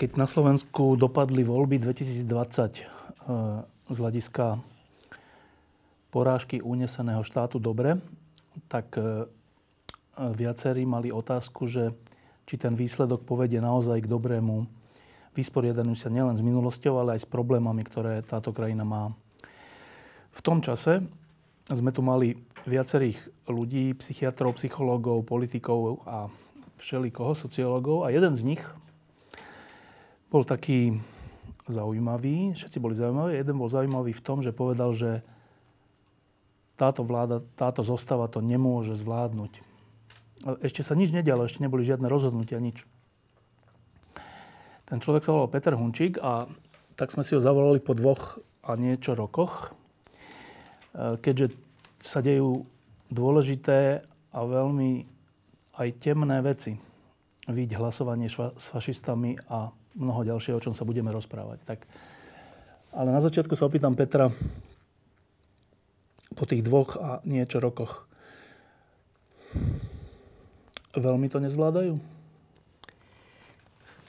Keď na Slovensku dopadli voľby 2020 eh, z hľadiska porážky uneseného štátu dobre, tak eh, viacerí mali otázku, že či ten výsledok povedie naozaj k dobrému vysporiadaniu sa nielen s minulosťou, ale aj s problémami, ktoré táto krajina má. V tom čase sme tu mali viacerých ľudí, psychiatrov, psychológov, politikov a všelikoho, sociológov. A jeden z nich, bol taký zaujímavý, všetci boli zaujímaví. Jeden bol zaujímavý v tom, že povedal, že táto vláda, táto zostava to nemôže zvládnuť. Ešte sa nič nedialo, ešte neboli žiadne rozhodnutia, nič. Ten človek sa volal Peter Hunčík a tak sme si ho zavolali po dvoch a niečo rokoch, e, keďže sa dejú dôležité a veľmi aj temné veci. Vidieť hlasovanie s fašistami a mnoho ďalšieho, o čom sa budeme rozprávať. Tak, ale na začiatku sa opýtam Petra po tých dvoch a niečo rokoch. Veľmi to nezvládajú?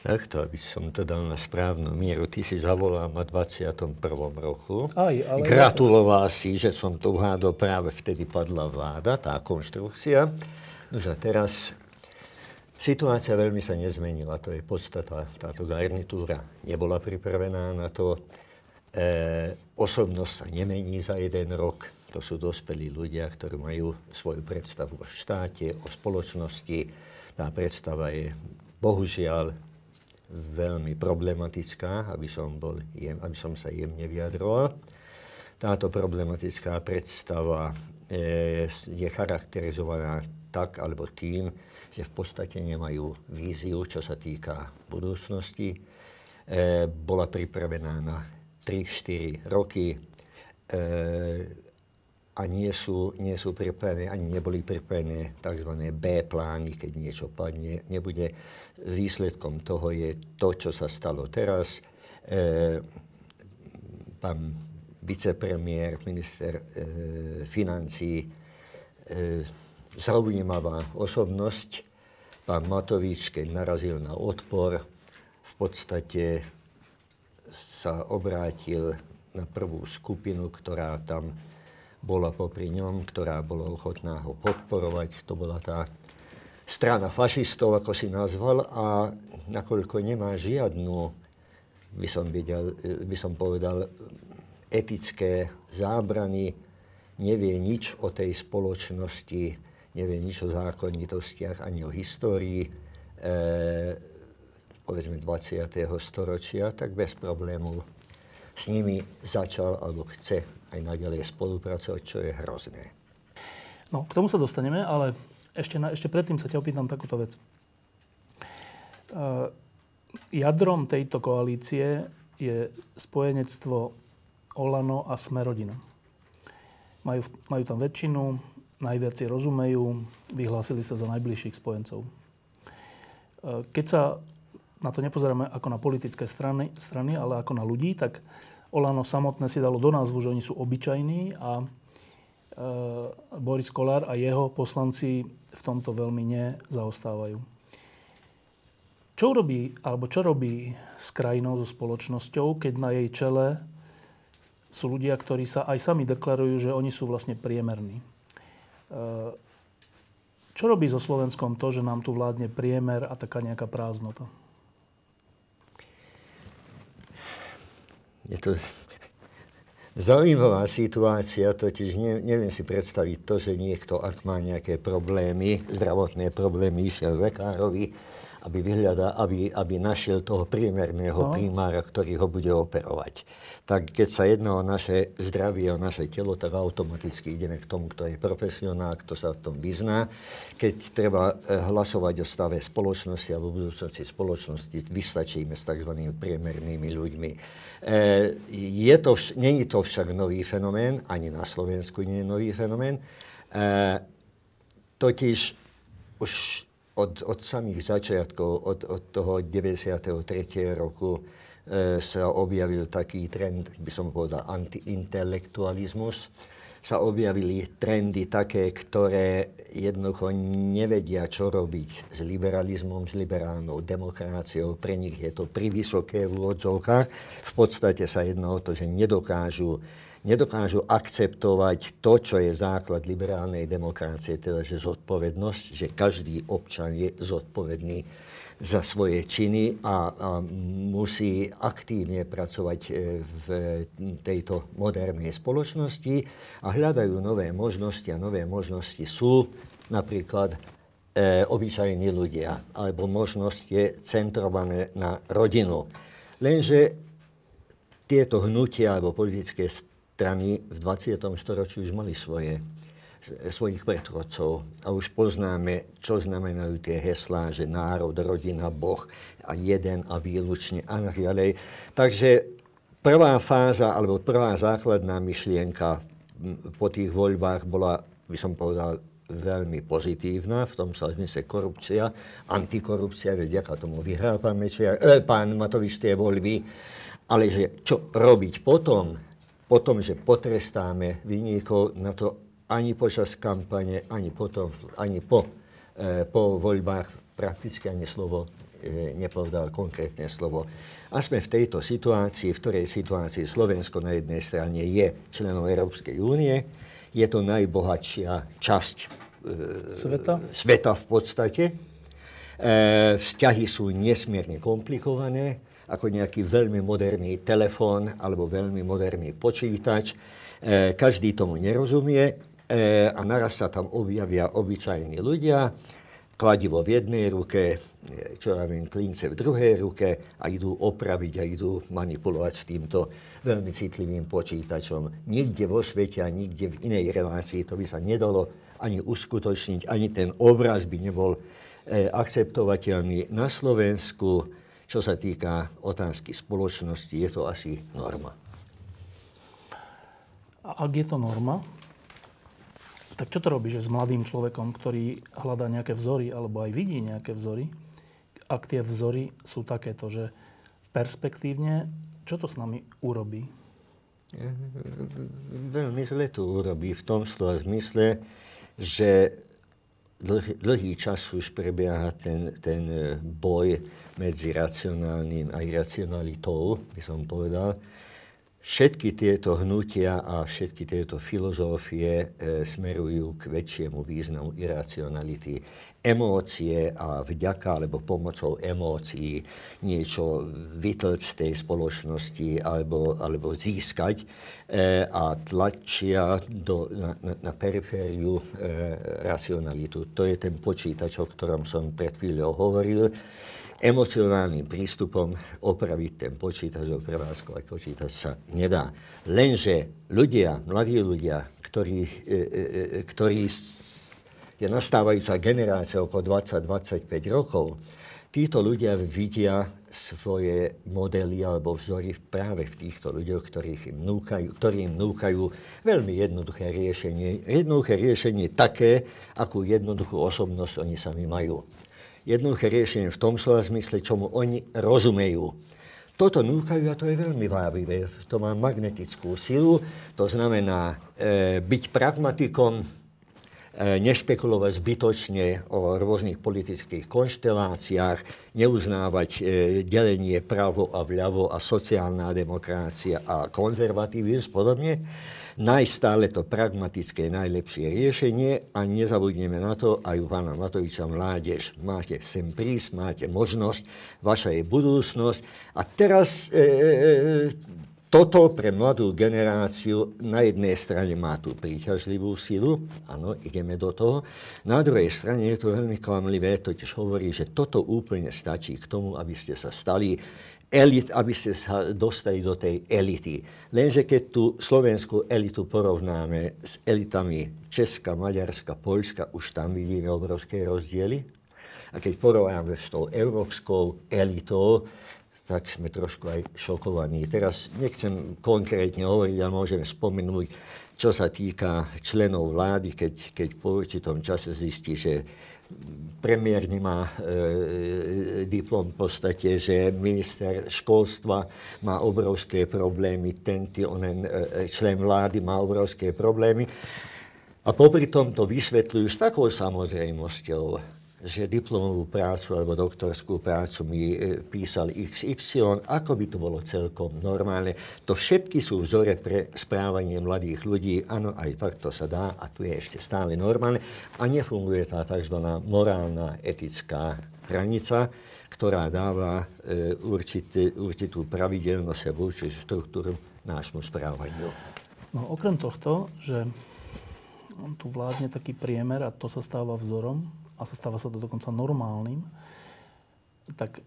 Takto, aby som to dal na správnu mieru. Ty si zavolal na 21. roku. Aj, ale... Gratuloval si, že som to uhádol práve vtedy padla vláda, tá konštrukcia. Nože teraz Situácia veľmi sa nezmenila, to je podstata. Táto garnitúra nebola pripravená na to. E, osobnosť sa nemení za jeden rok. To sú dospelí ľudia, ktorí majú svoju predstavu o štáte, o spoločnosti. Tá predstava je bohužiaľ veľmi problematická, aby som, bol, aby som sa jemne vyjadroval. Táto problematická predstava e, je charakterizovaná tak alebo tým, že v podstate nemajú víziu, čo sa týka budúcnosti. E, bola pripravená na 3-4 roky e, a nie sú, nie sú pripravené, ani neboli pripravené tzv. B plány, keď niečo padne, nebude. Výsledkom toho je to, čo sa stalo teraz. E, pán vicepremiér, minister e, financí, e, zaujímavá osobnosť. Pán Matovič, keď narazil na odpor, v podstate sa obrátil na prvú skupinu, ktorá tam bola popri ňom, ktorá bola ochotná ho podporovať. To bola tá strana fašistov, ako si nazval, a nakoľko nemá žiadnu, by som, videl, by som povedal, etické zábrany, nevie nič o tej spoločnosti, nevie nič o zákonitostiach ani o histórii, e, povedzme 20. storočia, tak bez problémov s nimi začal alebo chce aj naďalej spolupracovať, čo je hrozné. No, k tomu sa dostaneme, ale ešte, na, ešte predtým sa ťa opýtam takúto vec. E, jadrom tejto koalície je spojenectvo Olano a Smerodina. Majú, majú tam väčšinu, najviac si rozumejú, vyhlásili sa za najbližších spojencov. E, keď sa na to nepozeráme ako na politické strany, strany, ale ako na ľudí, tak Olano samotné si dalo do názvu, že oni sú obyčajní a e, Boris Kolár a jeho poslanci v tomto veľmi nezaostávajú. Čo robí, alebo čo robí s krajinou, so spoločnosťou, keď na jej čele sú ľudia, ktorí sa aj sami deklarujú, že oni sú vlastne priemerní. Eh, čo robí so Slovenskom to, že nám tu vládne priemer a taká nejaká prázdnota? Je to Zaujímavá situácia, totiž ne, neviem si predstaviť to, že niekto, ak má nejaké problémy, zdravotné problémy, išiel lekárovi, aby, vyhľada, aby, aby našiel toho priemerného no. primára, ktorý ho bude operovať. Tak keď sa jedná o naše zdravie, o naše telo, tak automaticky ideme k tomu, kto je profesionál, kto sa v tom vyzná. Keď treba eh, hlasovať o stave spoločnosti alebo budúcnosti spoločnosti, vystačíme s tzv. priemernými ľuďmi. E, je to vš- není to však nový fenomén, ani na Slovensku nie je nový fenomén. E, totiž už od, od samých začiatkov, od, od toho 93. roku e, sa objavil taký trend, by som povedal, antiintelektualizmus. Sa objavili trendy také, ktoré jednoducho nevedia, čo robiť s liberalizmom, s liberálnou demokraciou. Pre nich je to privysoké v úvodzovkách. V podstate sa jedná o to, že nedokážu nedokážu akceptovať to, čo je základ liberálnej demokracie, teda že zodpovednosť, že každý občan je zodpovedný za svoje činy a, a musí aktívne pracovať e, v tejto modernej spoločnosti a hľadajú nové možnosti a nové možnosti sú napríklad e, obyčajní ľudia, alebo možnosť je centrované na rodinu. Lenže tieto hnutia alebo politické strany v 20. storočí už mali svoje, svojich predchodcov a už poznáme, čo znamenajú tie heslá, že národ, rodina, Boh a jeden a výlučne a ďalej. Takže prvá fáza, alebo prvá základná myšlienka po tých voľbách bola, by som povedal, veľmi pozitívna, v tom sa zmysle korupcia, antikorupcia, veď vďaka tomu vyhrál pán, Mečiar, eh, pán Matovič tie voľby, ale že čo robiť potom, potom, že potrestáme vyníkov, na to ani počas kampane, ani, potom, ani po, e, po voľbách prakticky ani slovo e, nepovedal konkrétne slovo. A sme v tejto situácii, v ktorej situácii Slovensko na jednej strane je členom Európskej únie, je to najbohatšia časť e, sveta, sveta v podstate. E, vzťahy sú nesmierne komplikované ako nejaký veľmi moderný telefón alebo veľmi moderný počítač. E, každý tomu nerozumie e, a naraz sa tam objavia obyčajní ľudia, kladivo v jednej ruke, e, čo ja viem, klince v druhej ruke a idú opraviť a idú manipulovať s týmto veľmi citlivým počítačom. Nikde vo svete a nikde v inej relácii to by sa nedalo ani uskutočniť, ani ten obraz by nebol e, akceptovateľný. Na Slovensku čo sa týka otázky spoločnosti, je to asi norma. A ak je to norma, tak čo to robí, že s mladým človekom, ktorý hľadá nejaké vzory alebo aj vidí nejaké vzory, ak tie vzory sú takéto, že perspektívne, čo to s nami urobí? Veľmi zle to urobí v tom slova zmysle, že dlhý, dlhý čas už prebieha ten, ten e, boj medzi racionálnym a iracionalitou, by som povedal. Všetky tieto hnutia a všetky tieto filozofie e, smerujú k väčšiemu významu iracionality. Emócie a vďaka alebo pomocou emócií niečo vytlť z tej spoločnosti alebo, alebo získať e, a tlačia do, na, na, na perifériu e, racionalitu. To je ten počítač, o ktorom som pred chvíľou hovoril emocionálnym prístupom opraviť ten počítač, prevádzkovať počítač sa nedá. Lenže ľudia, mladí ľudia, ktorí, e, e, e ktorí je nastávajúca generácia okolo 20-25 rokov, títo ľudia vidia svoje modely alebo vzory práve v týchto ľuďoch, ktorých im núkajú, ktorí im núkajú veľmi jednoduché riešenie. Jednoduché riešenie také, akú jednoduchú osobnosť oni sami majú jednoduché riešenie v tom slova zmysle, čomu oni rozumejú. Toto núkajú a to je veľmi vábivé. To má magnetickú silu, to znamená e, byť pragmatikom, e, nešpekulovať zbytočne o rôznych politických konšteláciách, neuznávať e, delenie pravo a vľavo a sociálna demokracia a konzervativizmus podobne nájsť stále to pragmatické najlepšie riešenie a nezabudneme na to aj u pána Matoviča mládež. Máte sem prísť, máte možnosť, vaša je budúcnosť. A teraz e, e, e toto pre mladú generáciu na jednej strane má tú príťažlivú silu, áno, ideme do toho. Na druhej strane je to veľmi klamlivé, totiž hovorí, že toto úplne stačí k tomu, aby ste sa stali elit, aby ste sa dostali do tej elity. Lenže keď tú slovenskú elitu porovnáme s elitami Česka, Maďarska, Poľska, už tam vidíme obrovské rozdiely. A keď porovnáme s tou európskou elitou, tak sme trošku aj šokovaní. Teraz nechcem konkrétne hovoriť, ale môžeme spomenúť, čo sa týka členov vlády, keď, keď po určitom čase zistí, že premiér nemá e, diplom v podstate, že minister školstva má obrovské problémy, tento onen e, člen vlády má obrovské problémy. A popri tom to vysvetľujú s takou samozrejmosťou, že diplomovú prácu alebo doktorskú prácu mi e, písal XY, ako by to bolo celkom normálne. To všetky sú vzore pre správanie mladých ľudí. Áno, aj takto sa dá a tu je ešte stále normálne. A nefunguje tá tzv. morálna, etická hranica, ktorá dáva e, určitý, určitú pravidelnosť a určitú štruktúru nášmu správaniu. No okrem tohto, že tu vládne taký priemer a to sa stáva vzorom, a stáva sa to dokonca normálnym, tak e,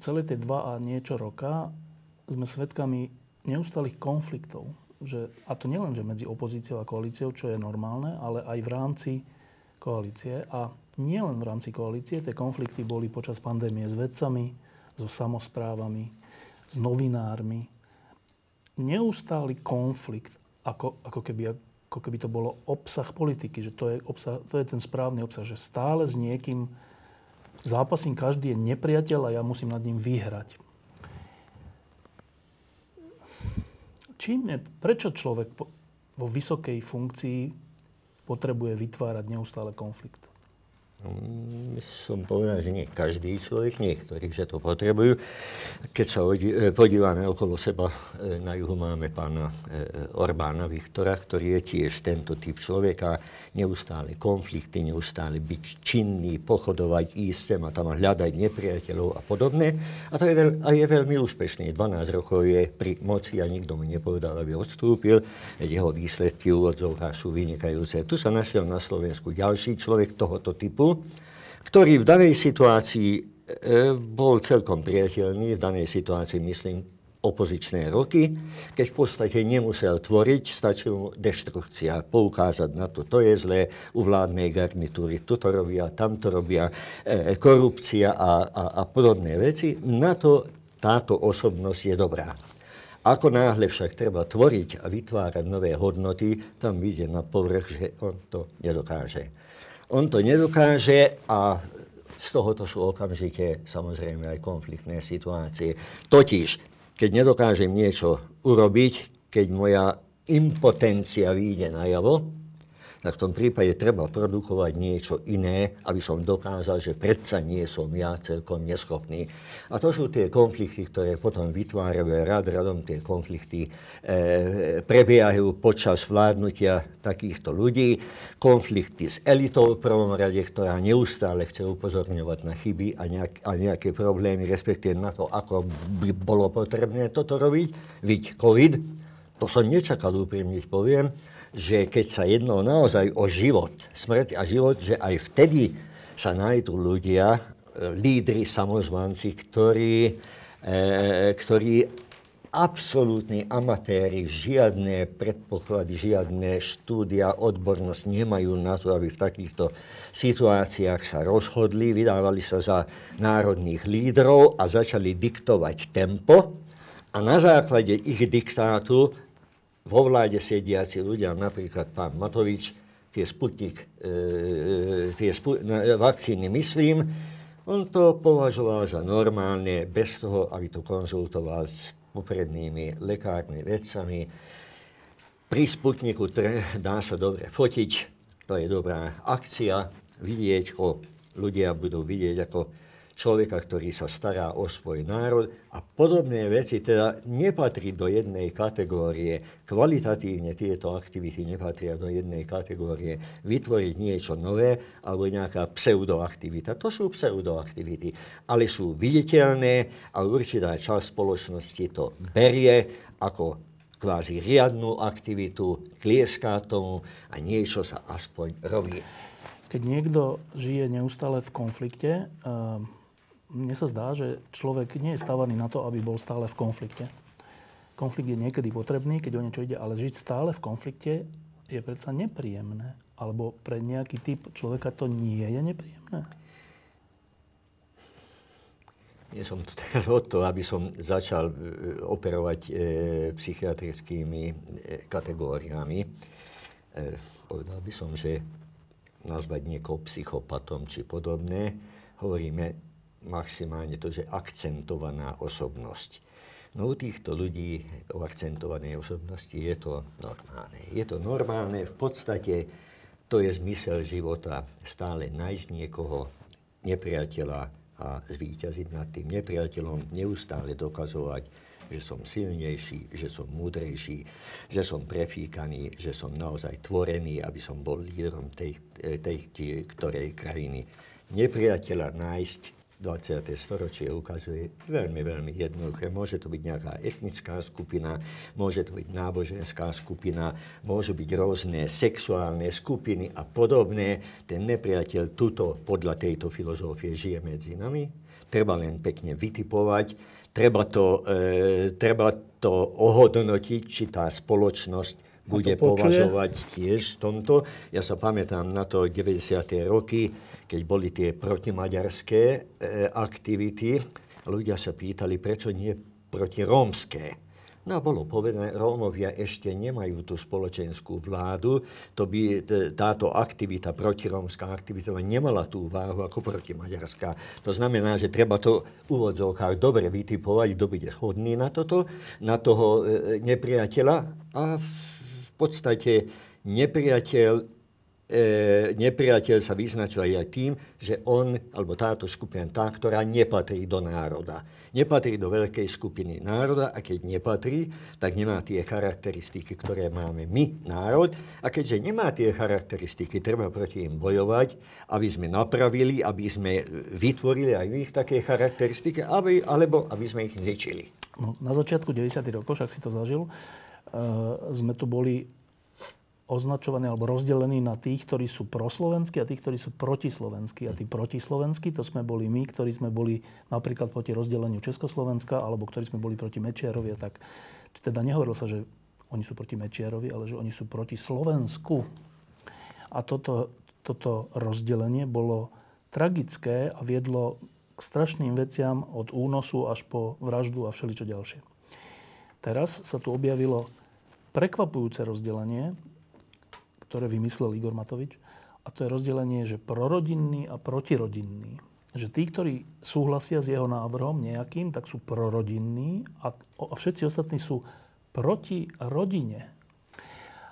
celé tie dva a niečo roka sme svedkami neustálých konfliktov. Že, a to nielen, že medzi opozíciou a koalíciou, čo je normálne, ale aj v rámci koalície. A nie len v rámci koalície, tie konflikty boli počas pandémie s vedcami, so samozprávami, s novinármi. Neustály konflikt, ako, ako keby ako keby to bolo obsah politiky, že to je, obsah, to je ten správny obsah, že stále s niekým zápasím, každý je nepriateľ a ja musím nad ním vyhrať. Čím je, prečo človek vo vysokej funkcii potrebuje vytvárať neustále konflikt? Mm, som povedal, že nie každý človek, niektorí, že to potrebujú. Keď sa e, podívame okolo seba, e, na juhu máme pána e, Orbána Viktora, ktorý je tiež tento typ človeka. Neustále konflikty, neustále byť činný, pochodovať, ísť sem a tam hľadať nepriateľov a podobné. A to je, veľ, a je veľmi úspešný. 12 rokov je pri moci a nikto mu nepovedal, aby odstúpil. Jeho výsledky úvodzovka sú vynikajúce. Tu sa našiel na Slovensku ďalší človek tohoto typu, ktorý v danej situácii e, bol celkom priateľný, v danej situácii myslím opozičné roky, keď v podstate nemusel tvoriť, stačilo mu deštrukcia, poukázať na to, to je zlé, u vládnej garnitúry, toto robia, tamto robia, e, korupcia a, a, a podobné veci. Na to táto osobnosť je dobrá. Ako náhle však treba tvoriť a vytvárať nové hodnoty, tam vyjde na povrch, že on to nedokáže. On to nedokáže a z tohoto sú okamžite samozrejme aj konfliktné situácie. Totiž, keď nedokážem niečo urobiť, keď moja impotencia vyjde najavo, tak v tom prípade treba produkovať niečo iné, aby som dokázal, že predsa nie som ja celkom neschopný. A to sú tie konflikty, ktoré potom vytvárajú rad radom tie konflikty e, prebiehajú počas vládnutia takýchto ľudí. Konflikty s elitou v prvom rade, ktorá neustále chce upozorňovať na chyby a, nejak, a nejaké problémy, respektíve na to, ako by bolo potrebné toto robiť. Viď COVID, to som nečakal úprimne, poviem, že keď sa jedno naozaj o život, smrť a život, že aj vtedy sa nájdú ľudia, lídry, samozvanci, ktorí, e, ktorí absolútni amatéri, žiadne predpoklady, žiadne štúdia, odbornosť nemajú na to, aby v takýchto situáciách sa rozhodli, vydávali sa za národných lídrov a začali diktovať tempo. A na základe ich diktátu vo vláde sediaci ľudia, napríklad pán Matovič, tie Sputnik, e, e tie spu, na, vakcíny myslím, on to považoval za normálne, bez toho, aby to konzultoval s poprednými lekárnymi vedcami. Pri Sputniku tre, dá sa dobre fotiť, to je dobrá akcia, vidieť, ako ľudia budú vidieť, ako človeka, ktorý sa stará o svoj národ a podobné veci, teda nepatrí do jednej kategórie. Kvalitatívne tieto aktivity nepatria do jednej kategórie. Vytvoriť niečo nové alebo nejaká pseudoaktivita. To sú pseudoaktivity, ale sú viditeľné a určitá časť spoločnosti to berie ako kvázi riadnú aktivitu, tlieská tomu a niečo sa aspoň robí. Keď niekto žije neustále v konflikte, uh mne sa zdá, že človek nie je stávaný na to, aby bol stále v konflikte. Konflikt je niekedy potrebný, keď o niečo ide, ale žiť stále v konflikte je predsa nepríjemné. Alebo pre nejaký typ človeka to nie je nepríjemné? Nie som tu teraz o to, aby som začal e, operovať e, psychiatrickými e, kategóriami. E, povedal by som, že nazvať niekoho psychopatom či podobné, hovoríme maximálne to, že akcentovaná osobnosť. No u týchto ľudí o akcentovanej osobnosti je to normálne. Je to normálne, v podstate to je zmysel života stále nájsť niekoho, nepriateľa a zvíťaziť nad tým nepriateľom, neustále dokazovať, že som silnejší, že som múdrejší, že som prefíkaný, že som naozaj tvorený, aby som bol lídrom tej, tej, tej ktorej krajiny. Nepriateľa nájsť 20. storočie ukazuje veľmi, veľmi jednoduché. Môže to byť nejaká etnická skupina, môže to byť náboženská skupina, môžu byť rôzne sexuálne skupiny a podobné. Ten nepriateľ tuto podľa tejto filozofie žije medzi nami. Treba len pekne vytipovať, treba to, e, treba to ohodnotiť, či tá spoločnosť bude považovať tiež tomto. Ja sa pamätám na to 90. roky, keď boli tie protimaďarské e, aktivity, ľudia sa pýtali, prečo nie protirómske. No a bolo povedané, Rómovia ešte nemajú tú spoločenskú vládu, to by táto aktivita, protirómska aktivita, nemala tú váhu ako protimaďarská. To znamená, že treba to v úvodzovkách dobre vytipovať, kto bude hodný na toto, na toho e, nepriateľa a podstate nepriateľ e, nepriateľ sa vyznačuje aj tým, že on, alebo táto skupina, tá, ktorá nepatrí do národa. Nepatrí do veľkej skupiny národa a keď nepatrí, tak nemá tie charakteristiky, ktoré máme my, národ. A keďže nemá tie charakteristiky, treba proti im bojovať, aby sme napravili, aby sme vytvorili aj ich také charakteristiky, aby, alebo aby sme ich zničili. No, na začiatku 90. rokov, však si to zažil, sme tu boli označovaní alebo rozdelení na tých, ktorí sú proslovenskí a tých, ktorí sú protislovenskí. A tí protislovenskí, to sme boli my, ktorí sme boli napríklad proti rozdeleniu Československa, alebo ktorí sme boli proti Mečiarovi a tak. Teda nehovorilo sa, že oni sú proti Mečiarovi, ale že oni sú proti Slovensku. A toto, toto rozdelenie bolo tragické a viedlo k strašným veciam od únosu až po vraždu a všeličo ďalšie. Teraz sa tu objavilo prekvapujúce rozdelenie, ktoré vymyslel Igor Matovič. A to je rozdelenie, že prorodinný a protirodinný. Že tí, ktorí súhlasia s jeho návrhom nejakým, tak sú prorodinní a, a všetci ostatní sú proti rodine.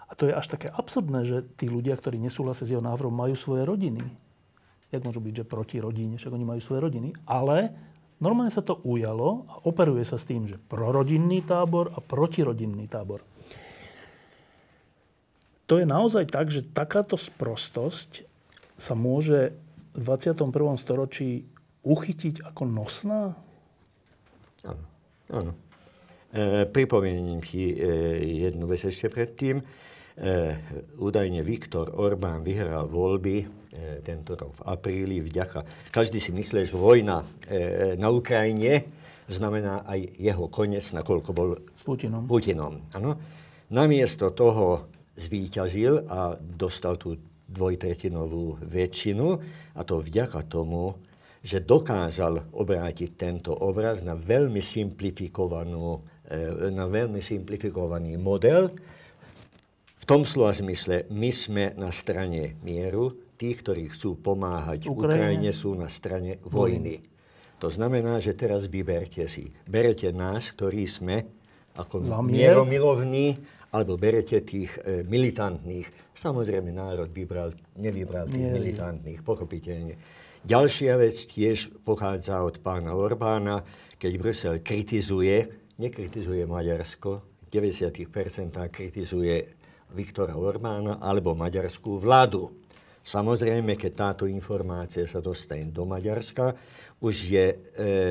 A to je až také absurdné, že tí ľudia, ktorí nesúhlasia s jeho návrhom, majú svoje rodiny. Jak môžu byť, že proti rodine, však oni majú svoje rodiny. Ale normálne sa to ujalo a operuje sa s tým, že prorodinný tábor a protirodinný tábor to je naozaj tak, že takáto sprostosť sa môže v 21. storočí uchytiť ako nosná? Áno, áno. E, pripomeniem ti e, jednu vec ešte predtým. E, údajne Viktor Orbán vyhral voľby e, tento rok v apríli vďaka. Každý si myslí, že vojna e, na Ukrajine znamená aj jeho koniec, nakoľko bol s Putinom. Putinom ano. Namiesto toho zvíťazil a dostal tú dvojtretinovú väčšinu a to vďaka tomu, že dokázal obrátiť tento obraz na veľmi simplifikovanú, e, na veľmi simplifikovaný model. V tom slova zmysle, my sme na strane mieru, tí, ktorí chcú pomáhať Ukrajine, Ukrajine sú na strane vojny. To znamená, že teraz vyberte si. Berete nás, ktorí sme ako mieromilovní alebo berete tých e, militantných. Samozrejme, národ vybral, nevybral tých Nie. militantných, pochopiteľne. Ďalšia vec tiež pochádza od pána Orbána, keď Brusel kritizuje, nekritizuje Maďarsko, v 90% kritizuje Viktora Orbána alebo maďarskú vládu. Samozrejme, keď táto informácia sa dostane do Maďarska, už je e,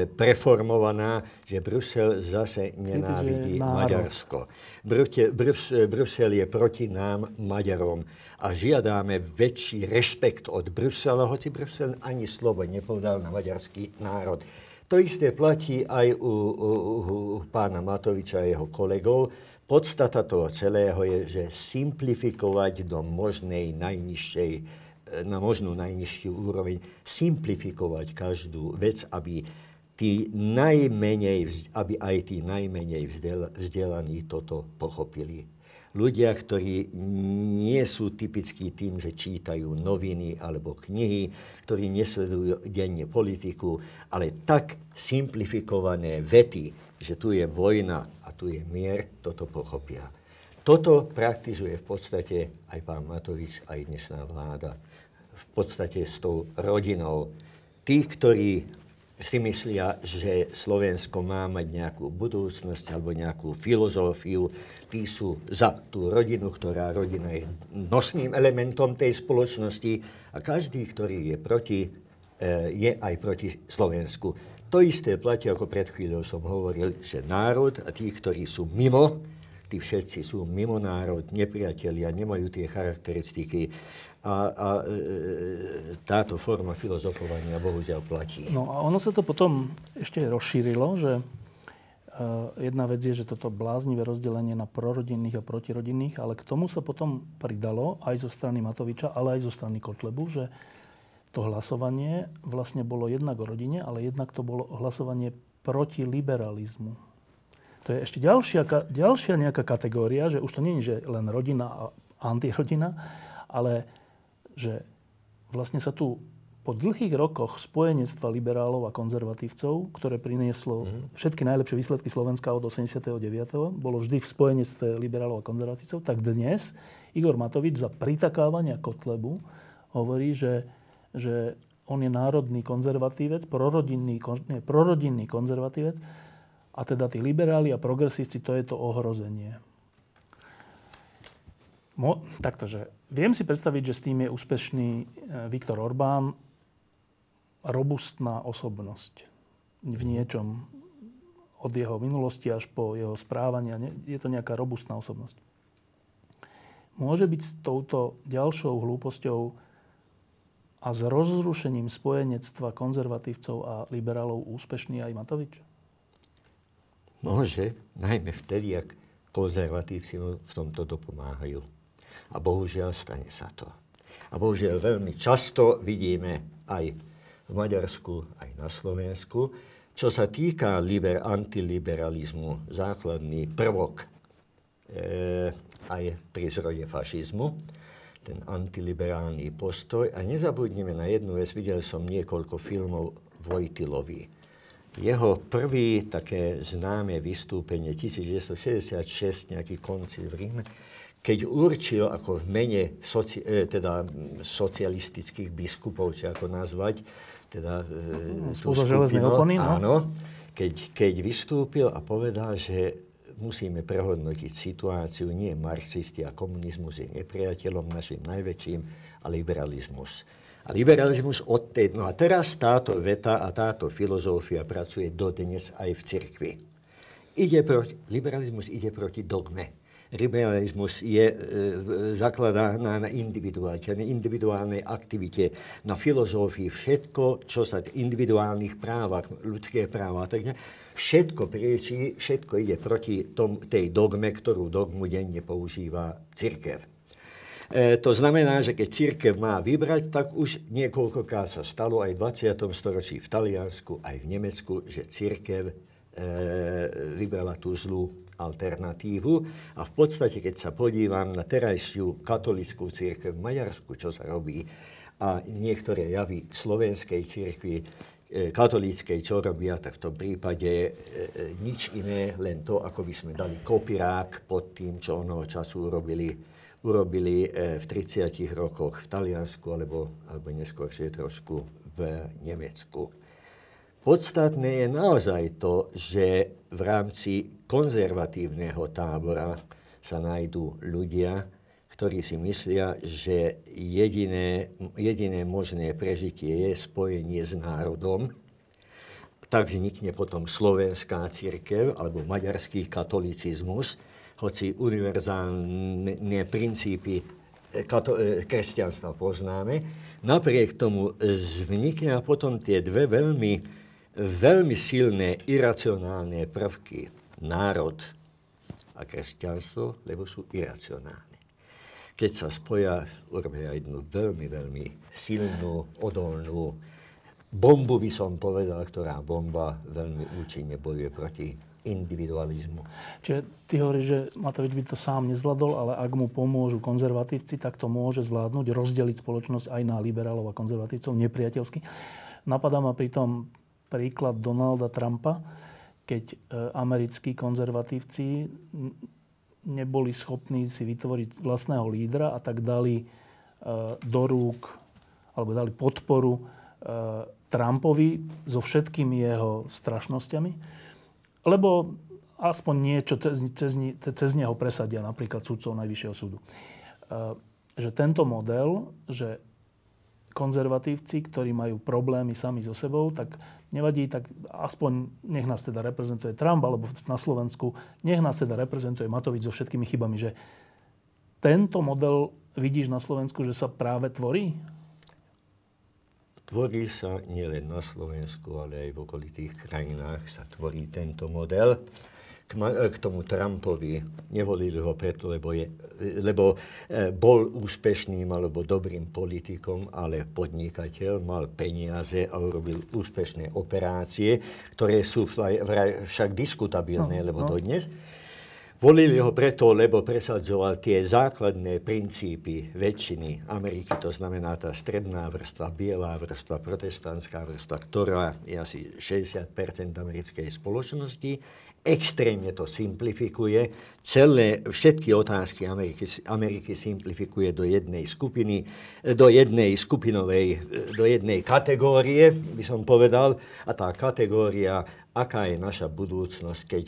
preformovaná, že Brusel zase nenávidí Maďarsko. Brute, Brus, Brusel je proti nám, Maďarom. A žiadáme väčší rešpekt od Brusela, hoci Brusel ani slovo nepovedal na maďarský národ. To isté platí aj u, u, u pána Matoviča a jeho kolegov. Podstata toho celého je, že simplifikovať do možnej najnižšej, na možnú najnižšiu úroveň, simplifikovať každú vec, aby tí najmenej, aby aj tí najmenej vzdelaní toto pochopili. Ľudia, ktorí nie sú typickí tým, že čítajú noviny alebo knihy, ktorí nesledujú denne politiku, ale tak simplifikované vety, že tu je vojna tu je mier, toto pochopia. Toto praktizuje v podstate aj pán Matovič, aj dnešná vláda. V podstate s tou rodinou. Tí, ktorí si myslia, že Slovensko má mať nejakú budúcnosť alebo nejakú filozofiu. Tí sú za tú rodinu, ktorá rodina je nosným elementom tej spoločnosti a každý, ktorý je proti, eh, je aj proti Slovensku. To isté platí, ako pred chvíľou som hovoril, že národ a tí, ktorí sú mimo, tí všetci sú mimo národ, nepriatelia, nemajú tie charakteristiky a, a e, táto forma filozofovania bohužiaľ platí. No a ono sa to potom ešte rozšírilo, že e, jedna vec je, že toto bláznivé rozdelenie na prorodinných a protirodinných, ale k tomu sa potom pridalo aj zo strany Matoviča, ale aj zo strany Kotlebu, že to hlasovanie vlastne bolo jednak o rodine, ale jednak to bolo hlasovanie proti liberalizmu. To je ešte ďalšia, ďalšia nejaká kategória, že už to nie je že len rodina a antirodina, ale že vlastne sa tu po dlhých rokoch spojenectva liberálov a konzervatívcov, ktoré prinieslo mm-hmm. všetky najlepšie výsledky Slovenska od 89. bolo vždy v spojenectve liberálov a konzervatívcov, tak dnes Igor Matovič za pritakávania Kotlebu hovorí, že, že on je národný konzervatívec, prorodinný, nie, prorodinný konzervatívec a teda tí liberáli a progresívci, to je to ohrozenie. Mo, takto, že viem si predstaviť, že s tým je úspešný e, Viktor Orbán, robustná osobnosť v niečom od jeho minulosti až po jeho správania. Je to nejaká robustná osobnosť. Môže byť s touto ďalšou hlúposťou a s rozrušením spojenectva konzervatívcov a liberálov úspešný aj Matovič? Môže, najmä vtedy, ak konzervatívci mu v tomto dopomáhajú. A bohužiaľ stane sa to. A bohužiaľ veľmi často vidíme aj v Maďarsku, aj na Slovensku, čo sa týka liber, antiliberalizmu, základný prvok e, aj pri zrode fašizmu, ten antiliberálny postoj. A nezabudnime na jednu vec, videl som niekoľko filmov Vojtilovi. Jeho prvý také známe vystúpenie 1966, nejaký koncil v Ríme, keď určil ako v mene soci, e, teda socialistických biskupov, či ako nazvať, teda e, tú skupinu, opony, no? áno, keď, keď vystúpil a povedal, že musíme prehodnotiť situáciu, nie marxisti a komunizmus je nepriateľom našim najväčším, a liberalizmus. A liberalizmus od tej... No a teraz táto veta a táto filozofia pracuje dodnes aj v cirkvi. Ide proti, liberalizmus ide proti dogme liberalizmus je e, zakladá na, na individualite, na individuálnej aktivite, na filozofii, všetko, čo sa individuálnych právach, ľudské práva, tak ne, všetko priečí, všetko ide proti tom, tej dogme, ktorú dogmu denne používa církev. E, to znamená, že keď církev má vybrať, tak už niekoľkokrát sa stalo aj v 20. storočí v Taliansku, aj v Nemecku, že církev e, vybrala tú zlú alternatívu. A v podstate, keď sa podívam na terajšiu katolickú církev v Maďarsku, čo sa robí, a niektoré javy slovenskej církvy, e, katolíckej, čo robia, tak v tom prípade e, e, nič iné, len to, ako by sme dali kopirák pod tým, čo onoho času urobili, urobili e, v 30 rokoch v Taliansku, alebo, alebo neskôršie trošku v Nemecku. Podstatné je naozaj to, že v rámci konzervatívneho tábora sa nájdú ľudia, ktorí si myslia, že jediné, jediné možné prežitie je spojenie s národom. Tak vznikne potom slovenská církev alebo maďarský katolicizmus, hoci univerzálne princípy kato- e, kresťanstva poznáme. Napriek tomu vznikne potom tie dve veľmi veľmi silné iracionálne prvky. Národ a kresťanstvo, lebo sú iracionálne. Keď sa spoja, urobia jednu veľmi, veľmi silnú, odolnú bombu, by som povedal, ktorá bomba veľmi účinne bojuje proti individualizmu. Čiže ty hovoríš, že Matovič by to sám nezvládol, ale ak mu pomôžu konzervatívci, tak to môže zvládnuť, rozdeliť spoločnosť aj na liberálov a konzervatívcov nepriateľsky. Napadá ma pritom príklad Donalda Trumpa, keď e, americkí konzervatívci neboli schopní si vytvoriť vlastného lídra a tak dali e, do rúk alebo dali podporu e, Trumpovi so všetkými jeho strašnosťami, lebo aspoň niečo cez, cez, cez neho presadia napríklad sudcov Najvyššieho súdu. Že tento model, že konzervatívci, ktorí majú problémy sami so sebou, tak nevadí, tak aspoň nech nás teda reprezentuje Trump, alebo na Slovensku, nech nás teda reprezentuje Matovič so všetkými chybami, že tento model vidíš na Slovensku, že sa práve tvorí? Tvorí sa nielen na Slovensku, ale aj v okolitých krajinách sa tvorí tento model k, k tomu Trumpovi. Nevolili ho preto, lebo, je, lebo e, bol úspešným alebo dobrým politikom, ale podnikateľ, mal peniaze a urobil úspešné operácie, ktoré sú však diskutabilné, no, lebo no. dodnes. Volili ho preto, lebo presadzoval tie základné princípy väčšiny Ameriky, to znamená tá stredná vrstva, bielá vrstva, protestantská vrstva, ktorá je asi 60% americkej spoločnosti extrémne to simplifikuje. Celé, všetky otázky Ameriky, Ameriky simplifikuje do jednej skupiny, do jednej skupinovej, do jednej kategórie, by som povedal. A tá kategória, aká je naša budúcnosť, keď,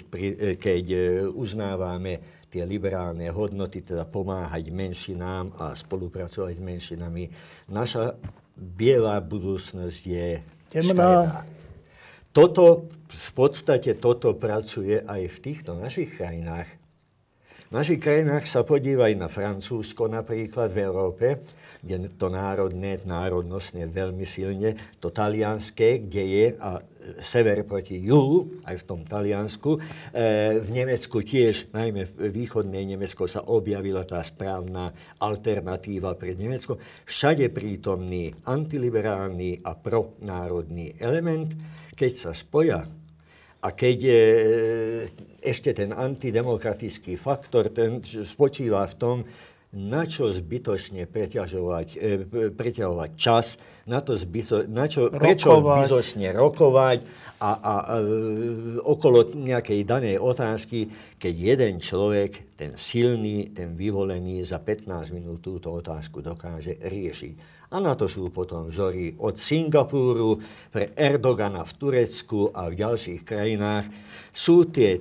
keď e, uznávame tie liberálne hodnoty, teda pomáhať menšinám a spolupracovať s menšinami. Naša biela budúcnosť je Temná. Toto, v podstate toto pracuje aj v týchto našich krajinách. V našich krajinách sa podívaj na Francúzsko napríklad v Európe, kde to národné, národnostne veľmi silne, to talianské, kde je a sever proti juhu, aj v tom Taliansku. E, v Nemecku tiež, najmä v východnej Nemecko, sa objavila tá správna alternatíva pre Nemecko. Všade prítomný antiliberálny a pronárodný element keď sa spoja a keď je ešte ten antidemokratický faktor, ten spočíva v tom, na čo zbytočne preťažovať, e, preťahovať čas, na, to zbyto, na čo, prečo zbytočne rokovať a, a, a okolo nejakej danej otázky, keď jeden človek, ten silný, ten vyvolený, za 15 minút túto otázku dokáže riešiť. A na to sú potom vzory od Singapúru, pre Erdogana v Turecku a v ďalších krajinách. Sú tie,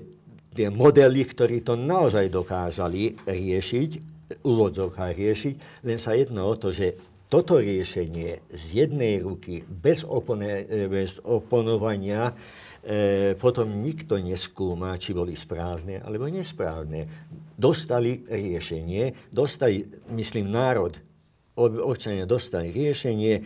tie modely, ktorí to naozaj dokázali riešiť, úvodzovkách riešiť, len sa jedno o to, že toto riešenie z jednej ruky, bez, opone, bez oponovania, e, potom nikto neskúma, či boli správne alebo nesprávne. Dostali riešenie, dostali, myslím, národ občania dostali riešenie,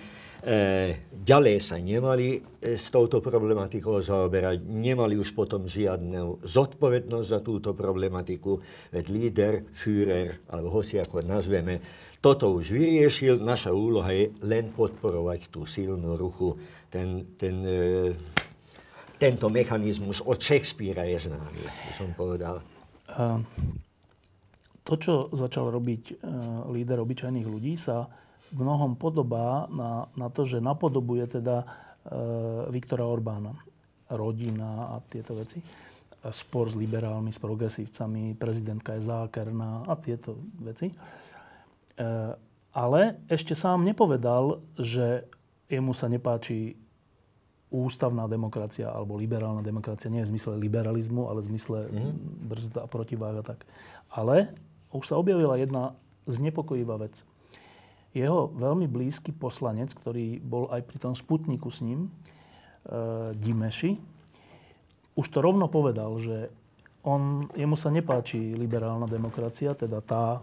ďalej sa nemali e, s touto problematikou zaoberať, nemali už potom žiadnu zodpovednosť za túto problematiku, veď líder, Führer, alebo hoci ako nazveme, toto už vyriešil, naša úloha je len podporovať tú silnú ruchu. Ten, ten, e, tento mechanizmus od Shakespearea je známy, som povedal. Uh to, čo začal robiť e, líder obyčajných ľudí, sa mnohom podobá na, na to, že napodobuje teda e, Viktora Orbána. Rodina a tieto veci. Spor s liberálmi, s progresívcami, prezidentka je zákerná a tieto veci. E, ale ešte sám nepovedal, že jemu sa nepáči ústavná demokracia alebo liberálna demokracia, nie v zmysle liberalizmu, ale v zmysle mm. brzda a protivága tak. Ale už sa objavila jedna znepokojivá vec. Jeho veľmi blízky poslanec, ktorý bol aj pri tom Sputniku s ním, e, Dimeši, už to rovno povedal, že on, jemu sa nepáči liberálna demokracia, teda tá,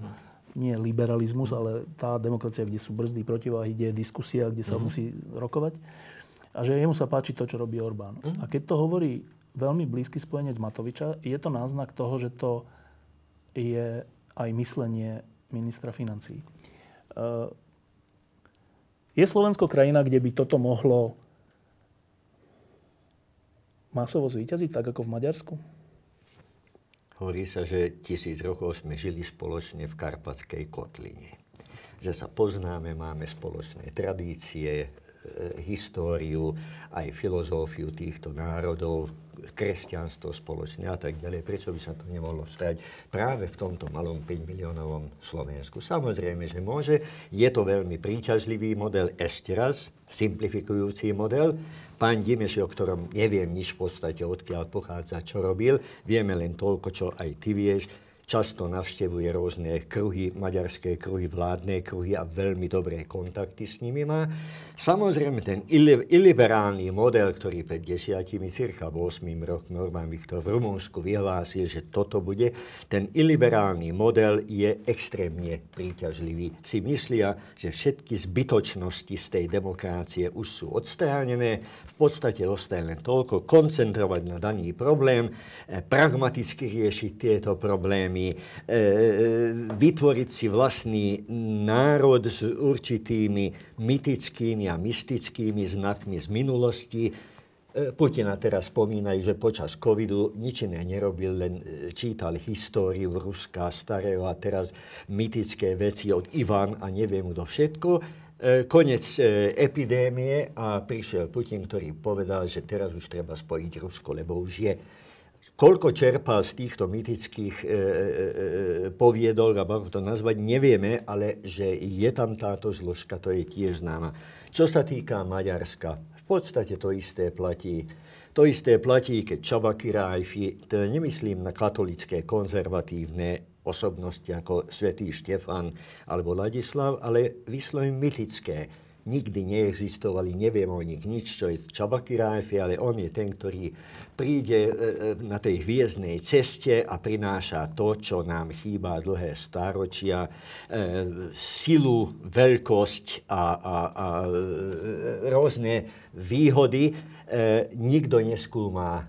nie liberalizmus, ale tá demokracia, kde sú brzdy, protiváhy, kde je diskusia, kde sa mm. musí rokovať a že jemu sa páči to, čo robí Orbán. Mm. A keď to hovorí veľmi blízky spojenec Matoviča, je to náznak toho, že to je aj myslenie ministra financí. Uh, je Slovensko krajina, kde by toto mohlo masovo zvíťaziť, tak ako v Maďarsku? Hovorí sa, že tisíc rokov sme žili spoločne v Karpatskej kotline. Že sa poznáme, máme spoločné tradície, históriu, aj filozófiu týchto národov, kresťanstvo spoločne a tak ďalej. Prečo by sa to nemohlo stať práve v tomto malom 5 miliónovom Slovensku? Samozrejme, že môže. Je to veľmi príťažlivý model, ešte raz, simplifikujúci model. Pán Dimeš, o ktorom neviem nič v podstate, odkiaľ pochádza, čo robil, vieme len toľko, čo aj ty vieš, často navštevuje rôzne kruhy, maďarské kruhy, vládne kruhy a veľmi dobré kontakty s nimi má. Samozrejme, ten iliberálny model, ktorý pred desiatimi, cirka 8 rokmi Orbán Viktor v Rumunsku vyhlásil, že toto bude, ten iliberálny model je extrémne príťažlivý. Si myslia, že všetky zbytočnosti z tej demokracie už sú odstránené, v podstate ostaje len toľko koncentrovať na daný problém, eh, pragmaticky riešiť tieto problémy, eh, vytvoriť si vlastný národ s určitými mytickými a mystickými znakmi z minulosti. E, Putina teraz spomínajú, že počas covidu nič iné nerobil, len e, čítal históriu Ruska starého a teraz mytické veci od Ivan a neviem kto všetko. E, konec epidémie a prišiel Putin, ktorý povedal, že teraz už treba spojiť Rusko, lebo už je Koľko čerpal z týchto mytických e, e, poviedol, alebo to nazvať, nevieme, ale že je tam táto zložka, to je tiež známa. Čo sa týka Maďarska, v podstate to isté platí. To isté platí, keď Csaba Királyfi, to nemyslím na katolické konzervatívne osobnosti ako svätý Štefan alebo Ladislav, ale vyslovím mytické nikdy neexistovali, neviem o nich nič, čo je Čabakiráfi, ale on je ten, ktorý príde e, e, na tej hviezdnej ceste a prináša to, čo nám chýba dlhé stáročia, e, silu, veľkosť a, a, a rôzne výhody. Nikto neskúma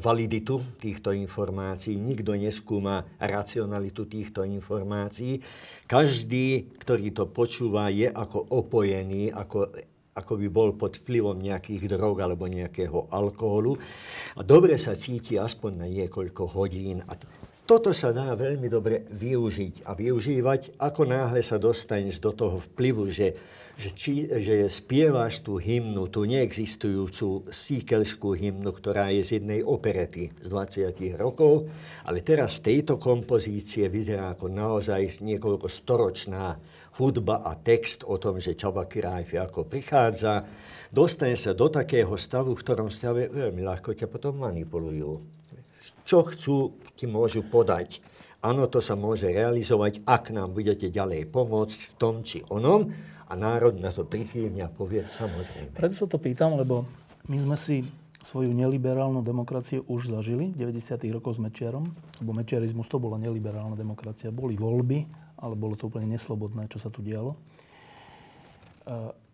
validitu týchto informácií, nikto neskúma racionalitu týchto informácií. Každý, ktorý to počúva, je ako opojený, ako, ako by bol pod vplyvom nejakých drog alebo nejakého alkoholu a dobre sa cíti aspoň na niekoľko hodín. A toto sa dá veľmi dobre využiť a využívať, ako náhle sa dostaneš do toho vplyvu, že že, či, že spievaš tú hymnu, tú neexistujúcu síkelskú hymnu, ktorá je z jednej operety z 20 rokov, ale teraz v tejto kompozície vyzerá ako naozaj niekoľko storočná hudba a text o tom, že Čaba Kirájf ako prichádza, dostane sa do takého stavu, v ktorom stave veľmi ľahko ťa potom manipulujú. Čo chcú, ti môžu podať. Áno, to sa môže realizovať, ak nám budete ďalej pomôcť v tom či onom, a národ na to prichýlne a povie samozrejme. Preto sa to pýtam, lebo my sme si svoju neliberálnu demokraciu už zažili v 90. rokoch s Mečiarom, lebo mečiarizmus to bola neliberálna demokracia. Boli voľby, ale bolo to úplne neslobodné, čo sa tu dialo.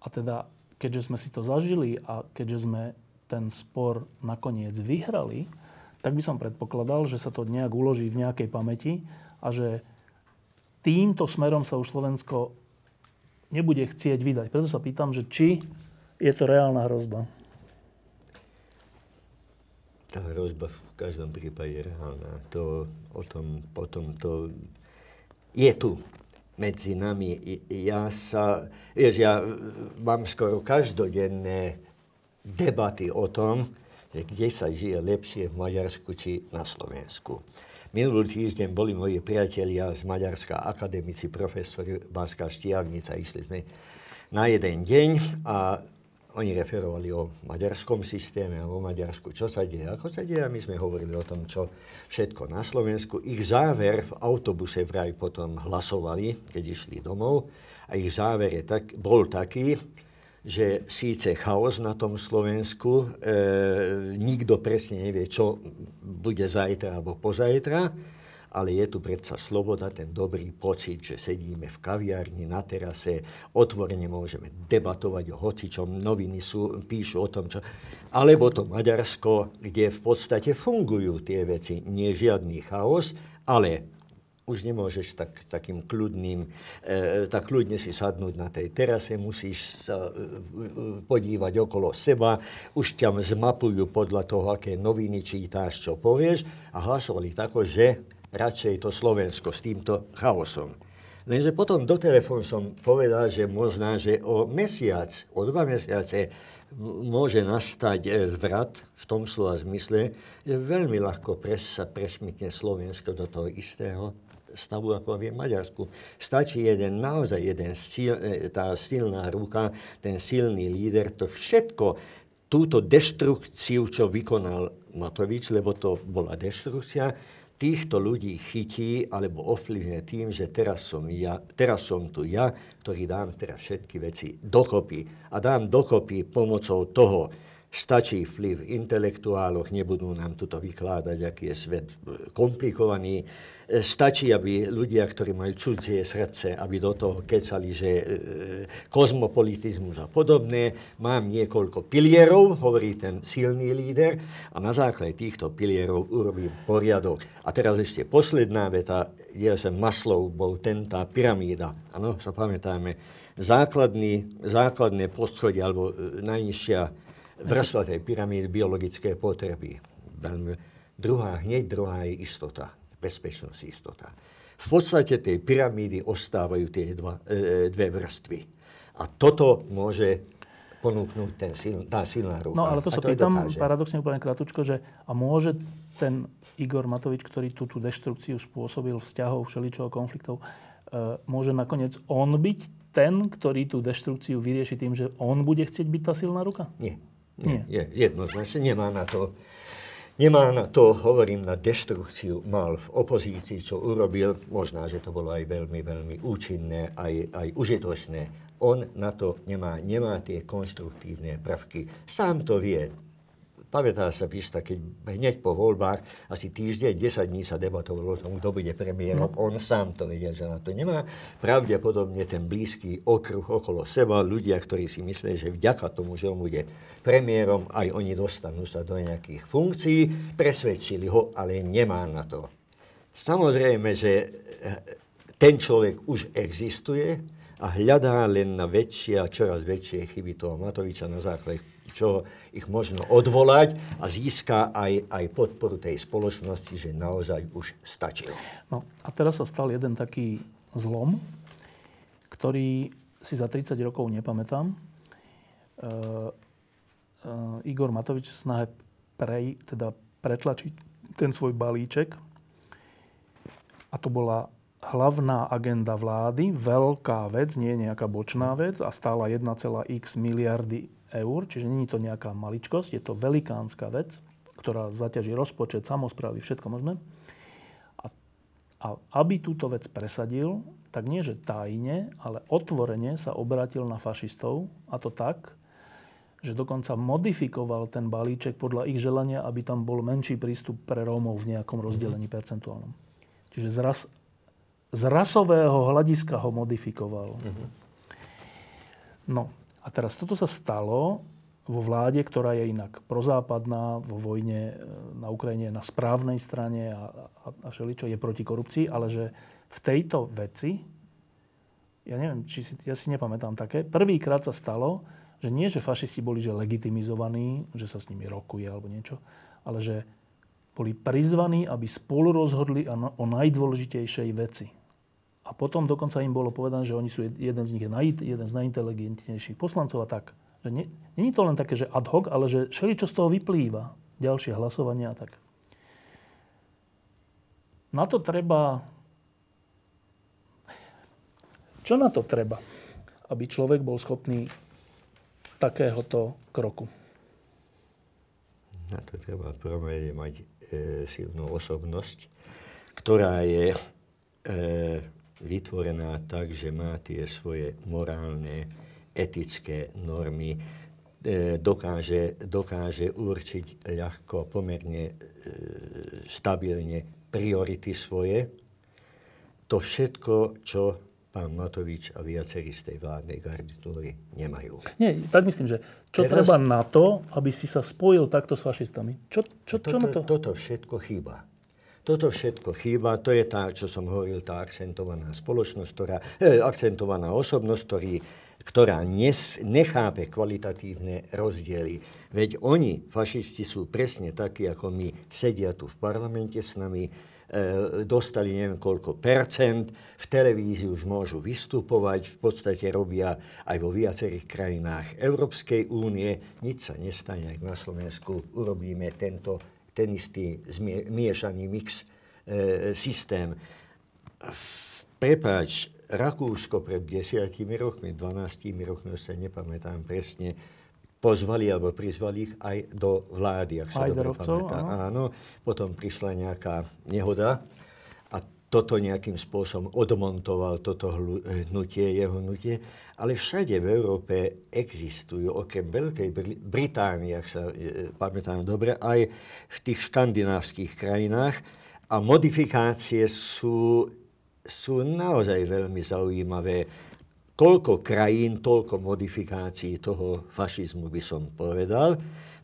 A teda, keďže sme si to zažili a keďže sme ten spor nakoniec vyhrali, tak by som predpokladal, že sa to nejak uloží v nejakej pamäti a že týmto smerom sa už Slovensko nebude chcieť vydať. Preto sa pýtam, že či je to reálna hrozba. Tá hrozba v každom prípade je reálna. To, o tom, potom to je tu medzi nami. Ja sa, vieš, ja mám skoro každodenné debaty o tom, kde sa žije lepšie v Maďarsku či na Slovensku. Minulý týždeň boli moji priatelia z Maďarska, akademici, profesori Banská Štiavnica, išli sme na jeden deň a oni referovali o maďarskom systéme a o Maďarsku, čo sa deje, ako sa deje. A my sme hovorili o tom, čo všetko na Slovensku. Ich záver v autobuse vraj potom hlasovali, keď išli domov. A ich záver je tak, bol taký, že síce chaos na tom Slovensku, e, nikto presne nevie, čo bude zajtra alebo pozajtra, ale je tu predsa sloboda, ten dobrý pocit, že sedíme v kaviarni na terase, otvorene môžeme debatovať o hocičom, noviny sú, píšu o tom, čo... Alebo to Maďarsko, kde v podstate fungujú tie veci, nie žiadny chaos, ale už nemôžeš tak, takým kľudným, e, tak kľudne si sadnúť na tej terase, musíš sa e, podívať okolo seba, už ťa zmapujú podľa toho, aké noviny čítáš, čo povieš a hlasovali tako, že radšej to Slovensko s týmto chaosom. Lenže potom do telefónu som povedal, že možná, že o mesiac, o dva mesiace môže nastať e, zvrat v tom slova zmysle, že veľmi ľahko preš, sa prešmitne Slovensko do toho istého stavu ako v Maďarsku. Stačí jeden, naozaj jeden sil, e, tá silná ruka, ten silný líder, to všetko, túto deštrukciu, čo vykonal Matovič, lebo to bola deštrukcia, týchto ľudí chytí alebo ovplyvňuje tým, že teraz som, ja, teraz som tu ja, ktorý dám teraz všetky veci dokopy. A dám dokopy pomocou toho, stačí vplyv intelektuáloch, nebudú nám tuto vykladať, aký je svet komplikovaný. Stačí, aby ľudia, ktorí majú cudzie srdce, aby do toho kecali, že e, kozmopolitizmus a podobné. Mám niekoľko pilierov, hovorí ten silný líder, a na základe týchto pilierov urobím poriadok. A teraz ešte posledná veta, je sa Maslov bol ten, pyramída. Áno, sa pamätáme. Základný, základné poschodie, alebo e, najnižšia vrstva tej pyramídy biologické potreby. Druhá, hneď druhá je istota bezpečnosť, istota. V podstate tej pyramídy ostávajú tie dva, e, dve vrstvy. A toto môže ponúknuť ten sil, tá silná ruka. No ale to sa pýtam paradoxne úplne kratučko, že a môže ten Igor Matovič, ktorý tú, tú deštrukciu spôsobil vzťahov, všeličoho konfliktov, e, môže nakoniec on byť ten, ktorý tú deštrukciu vyrieši tým, že on bude chcieť byť tá silná ruka? Nie. Nie. Nie. Je, jednoznačne nemá na to Nemá na to, hovorím, na deštrukciu mal v opozícii, čo urobil. Možná, že to bolo aj veľmi, veľmi účinné, aj, aj užitočné. On na to nemá, nemá tie konštruktívne prvky. Sám to vie. Pamätá sa Pista, keď hneď po voľbách, asi týždeň, 10 dní sa debatovalo o tom, kto bude premiérom. No. On sám to vedel, že na to nemá. Pravdepodobne ten blízky okruh okolo seba, ľudia, ktorí si mysleli, že vďaka tomu, že on bude premiérom, aj oni dostanú sa do nejakých funkcií, presvedčili ho, ale nemá na to. Samozrejme, že eh, ten človek už existuje a hľadá len na väčšie a čoraz väčšie chyby toho Matoviča na základe čo ich možno odvolať a získa aj, aj podporu tej spoločnosti, že naozaj už stačilo. No a teraz sa stal jeden taký zlom, ktorý si za 30 rokov nepamätám. E, e, Igor Matovič snahe prej, teda pretlačiť ten svoj balíček. A to bola hlavná agenda vlády, veľká vec, nie nejaká bočná vec a stála 1,x miliardy eur, čiže není to nejaká maličkosť, je to velikánska vec, ktorá zaťaží rozpočet, samozprávy, všetko možné. A, a aby túto vec presadil, tak nie že tajne, ale otvorene sa obratil na fašistov, a to tak, že dokonca modifikoval ten balíček podľa ich želania, aby tam bol menší prístup pre Rómov v nejakom rozdelení mm-hmm. percentuálnom. Čiže z, ras, z rasového hľadiska ho modifikoval. Mm-hmm. No, a teraz toto sa stalo vo vláde, ktorá je inak prozápadná, vo vojne e, na Ukrajine na správnej strane a, a, a všeličo je proti korupcii, ale že v tejto veci, ja neviem, či si, ja si nepamätám také, prvýkrát sa stalo, že nie, že fašisti boli že legitimizovaní, že sa s nimi rokuje alebo niečo, ale že boli prizvaní, aby spolu rozhodli o najdôležitejšej veci. A potom dokonca im bolo povedané, že oni sú jeden z nich je naj, jeden z najinteligentnejších poslancov a tak. Že nie, nie je to len také, že ad hoc, ale že všeli, čo z toho vyplýva. Ďalšie hlasovania a tak. Na to treba... Čo na to treba? aby človek bol schopný takéhoto kroku? Na to treba v prvom rade mať e, silnú osobnosť, ktorá je e, vytvorená tak, že má tie svoje morálne, etické normy, e, dokáže, dokáže určiť ľahko, pomerne e, stabilne priority svoje. To všetko, čo pán Matovič a viacerí z tej vládnej garnitúry nemajú. Nie, tak myslím, že čo Teraz... treba na to, aby si sa spojil takto s fašistami? Čo, čo, toto, čo na to? Toto všetko chýba. Toto všetko chýba, to je tá, čo som hovoril, tá akcentovaná spoločnosť, ktorá, eh, akcentovaná osobnosť, ktorý, ktorá nes, nechápe kvalitatívne rozdiely. Veď oni, fašisti, sú presne takí, ako my, sedia tu v parlamente s nami, E, dostali neviem koľko percent, v televízii už môžu vystupovať, v podstate robia aj vo viacerých krajinách Európskej únie. Nič sa nestane, ak na Slovensku urobíme tento, ten istý miešaný mix e, systém. Prepáč, Rakúsko pred desiatimi rokmi, 12 rokmi, sa nepamätám presne, pozvali alebo prizvali ich aj do vlády, ak sa dobre pamätá. Áno. áno. Potom prišla nejaká nehoda toto nejakým spôsobom odmontoval toto hnutie, jeho hnutie. Ale všade v Európe existujú, okrem Veľkej Británie, ak sa e, pamätám dobre, aj v tých škandinávskych krajinách. A modifikácie sú, sú naozaj veľmi zaujímavé toľko krajín, toľko modifikácií toho fašizmu by som povedal.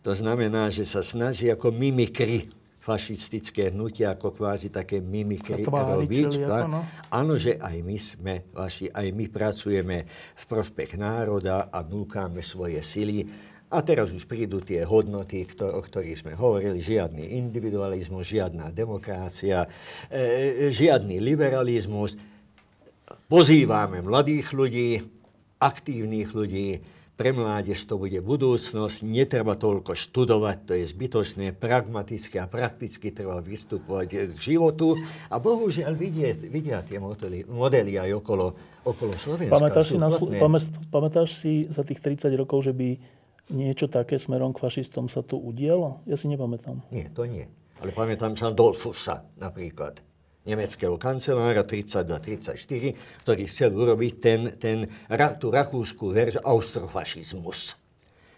To znamená, že sa snaží ako mimikry fašistické hnutia, ako kvázi také mimikry robiť. Ako, no? Áno, že aj my sme vaši, aj my pracujeme v prospech národa a núkáme svoje sily. A teraz už prídu tie hodnoty, o ktorých sme hovorili, žiadny individualizmus, žiadna demokracia, e, žiadny liberalizmus Pozývame mladých ľudí, aktívnych ľudí, pre mládež to bude budúcnosť, netreba toľko študovať, to je zbytočné, pragmaticky a prakticky treba vystupovať k životu a bohužiaľ vidieť, vidia tie modely, modely aj okolo, okolo Slovenska. Pamätáš si, na, pamätáš si za tých 30 rokov, že by niečo také smerom k fašistom sa tu udialo? Ja si nepamätám. Nie, to nie. Ale pamätám sa Dolfusa napríklad nemeckého kancelára 32-34, ktorý chcel urobiť ten, ten, tú rakúskú verziu austrofašizmus.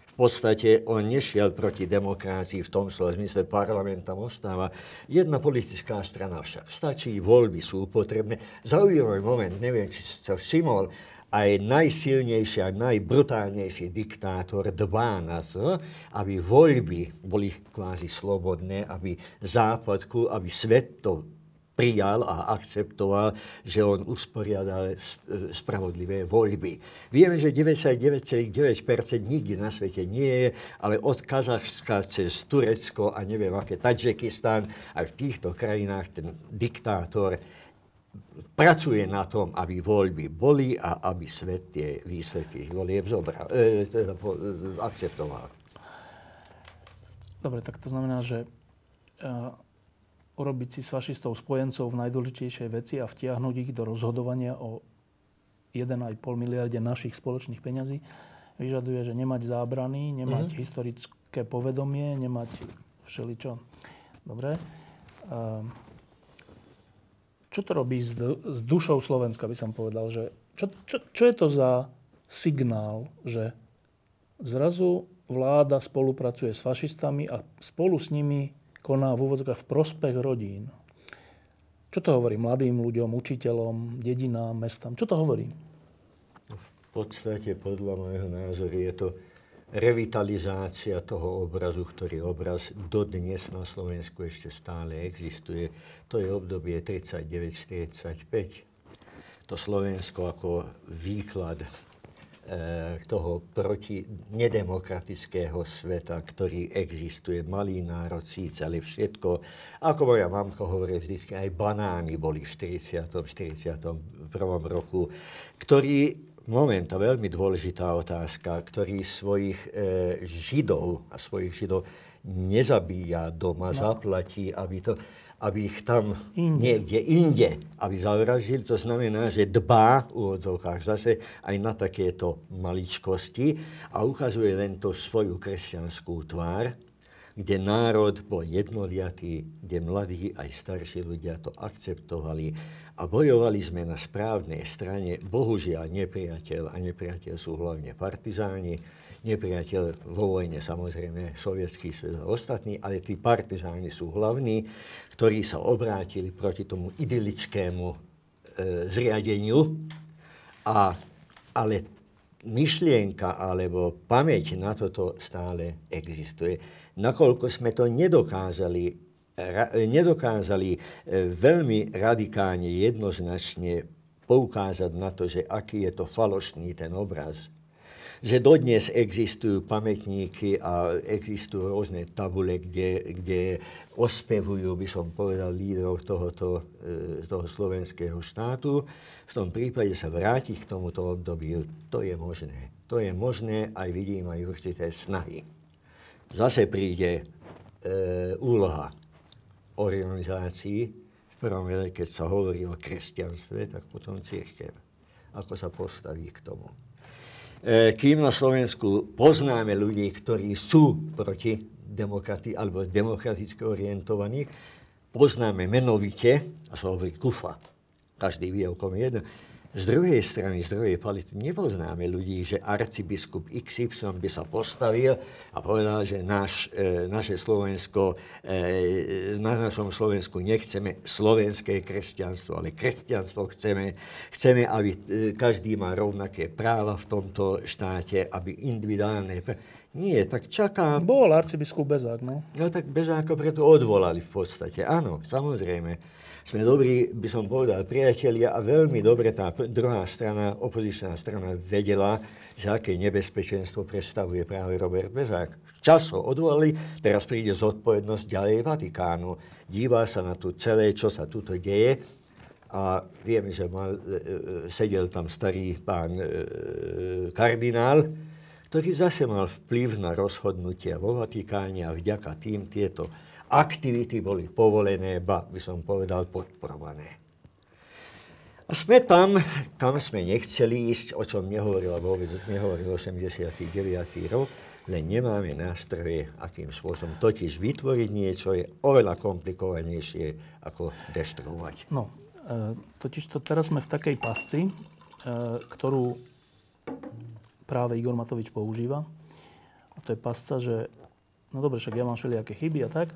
V podstate on nešiel proti demokracii v tom slova zmysle, parlament ostáva. Jedna politická strana však stačí, voľby sú potrebné. Zaujímavý moment, neviem, či sa všimol, aj najsilnejší a najbrutálnejší diktátor dbá na to, aby voľby boli kvázi slobodné, aby západku, aby svet to prijal a akceptoval, že on usporiadal spravodlivé voľby. Vieme, že 99,9% nikdy na svete nie je, ale od Kazachska cez Turecko a neviem aké, Tadžikistán, aj v týchto krajinách ten diktátor pracuje na tom, aby voľby boli a aby svet tie výsledky volieb zobral, e, teda, e, akceptoval. Dobre, tak to znamená, že e, urobiť si s fašistov spojencov v najdôležitejšej veci a vtiahnuť ich do rozhodovania o 1,5 miliarde našich spoločných peňazí, vyžaduje, že nemať zábrany, nemať mm-hmm. historické povedomie, nemať všeličo. Dobre. Čo to robí s, s dušou Slovenska, by som povedal? Že čo, čo, čo je to za signál, že zrazu vláda spolupracuje s fašistami a spolu s nimi koná v úvodzokách v prospech rodín. Čo to hovorí mladým ľuďom, učiteľom, dedinám, mestám? Čo to hovorí? V podstate, podľa môjho názoru, je to revitalizácia toho obrazu, ktorý obraz dodnes na Slovensku ešte stále existuje. To je obdobie 39-45. To Slovensko ako výklad toho proti nedemokratického sveta, ktorý existuje. Malý národ síce, ale všetko. Ako moja mamka hovorí vždy, aj banány boli v 40. 41. roku, ktorý moment, a veľmi dôležitá otázka, ktorý svojich e, židov a svojich židov nezabíja doma, no. zaplatí, aby, to, aby ich tam inde. niekde inde, aby zavraždil. To znamená, že dbá v úvodzovkách zase aj na takéto maličkosti a ukazuje len to svoju kresťanskú tvár, kde národ bol jednoliatý, kde mladí aj starší ľudia to akceptovali a bojovali sme na správnej strane. Bohužiaľ nepriateľ a nepriateľ sú hlavne partizáni, nepriateľ vo vojne samozrejme sovietský svet a ostatní, ale tí partizáni sú hlavní, ktorí sa obrátili proti tomu idylickému e, zriadeniu, a, ale myšlienka alebo pamäť na toto stále existuje. Nakoľko sme to nedokázali nedokázali e, veľmi radikálne, jednoznačne poukázať na to, že aký je to falošný ten obraz. Že dodnes existujú pamätníky a existujú rôzne tabule, kde, kde ospevujú, by som povedal, lídrov tohoto, e, toho slovenského štátu. V tom prípade sa vrátiť k tomuto obdobiu, to je možné. To je možné, aj vidím aj určité snahy. Zase príde e, úloha organizácií, v prvom rade, keď sa hovorí o kresťanstve, tak potom církev. Ako sa postaví k tomu. E, kým na Slovensku poznáme ľudí, ktorí sú proti demokratii alebo demokraticky orientovaní, poznáme menovite, a sa hovorí kufa, každý vie, o kom je jeden, z druhej strany, z druhej pality nepoznáme ľudí, že arcibiskup XY by sa postavil a povedal, že naš, e, naše Slovensko, e, na našom Slovensku nechceme slovenské kresťanstvo, ale kresťanstvo chceme. Chceme, aby e, každý mal rovnaké práva v tomto štáte, aby individuálne... Nie, tak čaká... Bol arcibiskup Bezák, no. No tak Bezáka preto odvolali v podstate. Áno, samozrejme sme dobrí, by som povedal, priatelia a veľmi dobre tá druhá strana, opozičná strana vedela, že aké nebezpečenstvo predstavuje práve Robert Bezák. Čas ho odvolali, teraz príde zodpovednosť ďalej Vatikánu. Díva sa na to celé, čo sa tuto deje a vieme, že mal, e, e, sedel tam starý pán e, kardinál, ktorý zase mal vplyv na rozhodnutia vo Vatikáne a vďaka tým tieto aktivity boli povolené, ba by som povedal podporované. A sme tam, kam sme nechceli ísť, o čom nehovorila vôbec, nehovoril 89. rok, len nemáme nástroje, akým spôsobom. Totiž vytvoriť niečo je oveľa komplikovanejšie, ako deštruovať. No, e, totiž to teraz sme v takej pasci, e, ktorú práve Igor Matovič používa. A to je pasca, že no dobre, však ja mám všelijaké chyby a tak,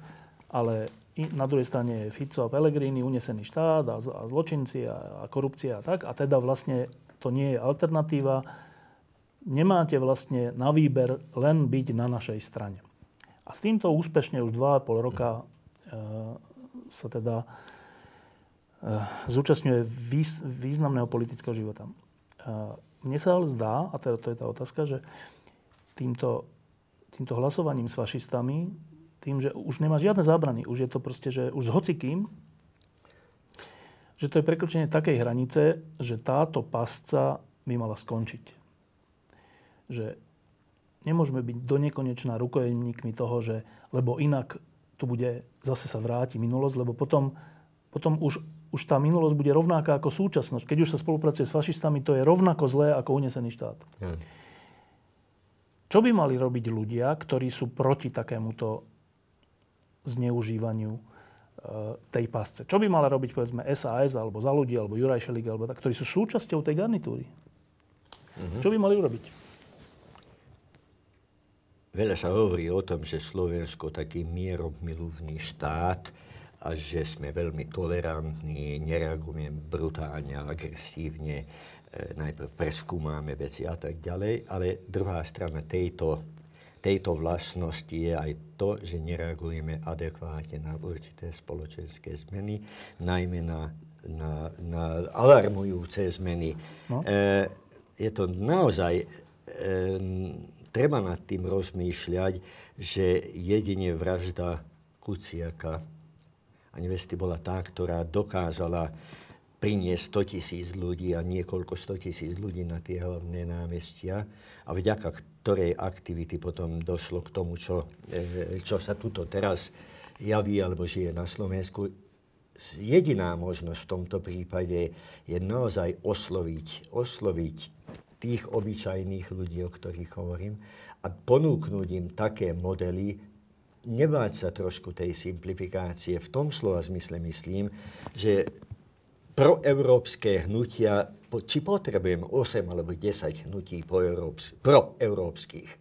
ale na druhej strane je Fico a Pellegrini, unesený štát a, a zločinci a, korupcia a tak. A teda vlastne to nie je alternatíva. Nemáte vlastne na výber len byť na našej strane. A s týmto úspešne už 2,5 roka e, sa teda e, zúčastňuje výz, významného politického života. E, mne sa ale zdá, a teda to je tá otázka, že týmto, týmto hlasovaním s fašistami tým, že už nemá žiadne zábrany. Už je to proste, že už s hocikým, že to je prekročenie takej hranice, že táto pasca by mala skončiť. Že nemôžeme byť do nekonečná rukojemníkmi toho, že lebo inak tu bude, zase sa vráti minulosť, lebo potom, potom už, už tá minulosť bude rovnaká ako súčasnosť. Keď už sa spolupracuje s fašistami, to je rovnako zlé ako unesený štát. Ja. Čo by mali robiť ľudia, ktorí sú proti takémuto zneužívaniu e, tej pasce. Čo by mala robiť, povedzme, SAS, alebo za ľudí, alebo Juraj Šelik, alebo tak, ktorí sú súčasťou tej garnitúry? Mm-hmm. Čo by mali urobiť? Veľa sa hovorí o tom, že Slovensko taký mieromilovný štát a že sme veľmi tolerantní, nereagujeme brutálne agresívne, e, najprv preskúmame veci a tak ďalej, ale druhá strana tejto tejto vlastnosti je aj to, že nereagujeme adekvátne na určité spoločenské zmeny, najmä na, na, na alarmujúce zmeny. No. E, je to naozaj, e, treba nad tým rozmýšľať, že jedine vražda Kuciaka a nevesty bola tá, ktorá dokázala priniesť 100 tisíc ľudí a niekoľko 100 tisíc ľudí na tie hlavné námestia a vďaka ktorej aktivity potom došlo k tomu, čo, e, čo sa tuto teraz javí alebo žije na Slovensku. Jediná možnosť v tomto prípade je naozaj osloviť, osloviť tých obyčajných ľudí, o ktorých hovorím, a ponúknuť im také modely, nebáť sa trošku tej simplifikácie. V tom slova zmysle myslím, že proeurópske hnutia, či potrebujem 8 alebo 10 hnutí proeurópskych,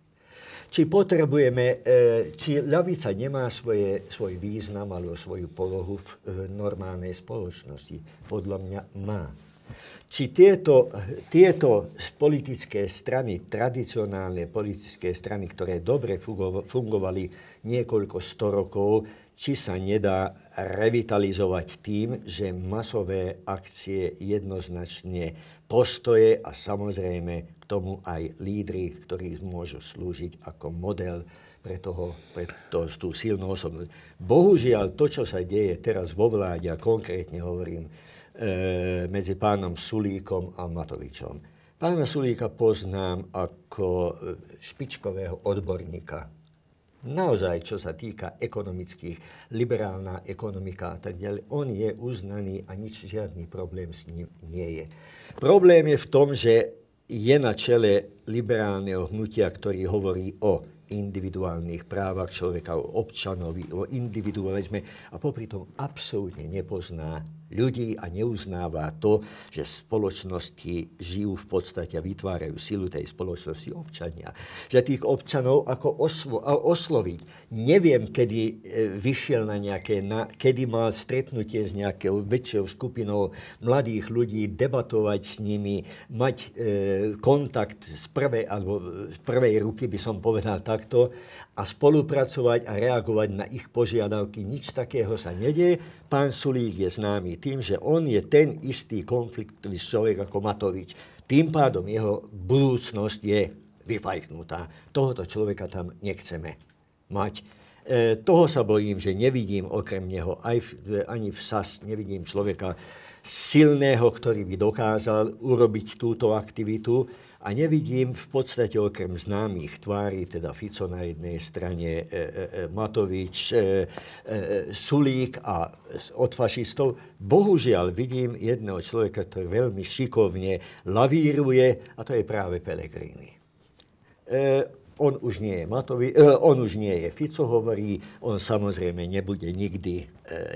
či potrebujeme, e, či ľavica nemá svoje, svoj význam alebo svoju polohu v, v normálnej spoločnosti. Podľa mňa má. Či tieto, tieto politické strany, tradicionálne politické strany, ktoré dobre fungovali niekoľko sto rokov, či sa nedá revitalizovať tým, že masové akcie jednoznačne postoje a samozrejme k tomu aj lídry, ktorí môžu slúžiť ako model pre, toho, pre to, tú silnú osobnosť. Bohužiaľ, to, čo sa deje teraz vo vláde, a konkrétne hovorím, e, medzi pánom Sulíkom a Matovičom. Pána Sulíka poznám ako e, špičkového odborníka naozaj, čo sa týka ekonomických, liberálna ekonomika a tak ďalej, on je uznaný a nič, žiadny problém s ním nie je. Problém je v tom, že je na čele liberálneho hnutia, ktorý hovorí o individuálnych právach človeka, o občanovi, o individualizme a popri tom absolútne nepozná ľudí a neuznáva to, že spoločnosti žijú v podstate a vytvárajú silu tej spoločnosti občania. Že tých občanov ako oslo, osloviť. Neviem, kedy e, vyšiel na nejaké, na, kedy mal stretnutie s nejakou väčšou skupinou mladých ľudí, debatovať s nimi, mať e, kontakt z prvej, alebo z prvej ruky by som povedal takto, a spolupracovať a reagovať na ich požiadavky. Nič takého sa nedie. Pán Sulík je známy tým, že on je ten istý konfliktový človek ako Matovič. Tým pádom jeho budúcnosť je vyfajknutá. Tohoto človeka tam nechceme mať. E, toho sa bojím, že nevidím okrem neho aj v, ani v SAS, nevidím človeka silného, ktorý by dokázal urobiť túto aktivitu a nevidím v podstate okrem známych tvári, teda Fico na jednej strane, e, e, e Matovič, e, e, Sulík a od fašistov, bohužiaľ vidím jedného človeka, ktorý veľmi šikovne lavíruje a to je práve Pelegrini. E, on už nie je Matovi, eh, on už nie je Fico, hovorí, on samozrejme nebude nikdy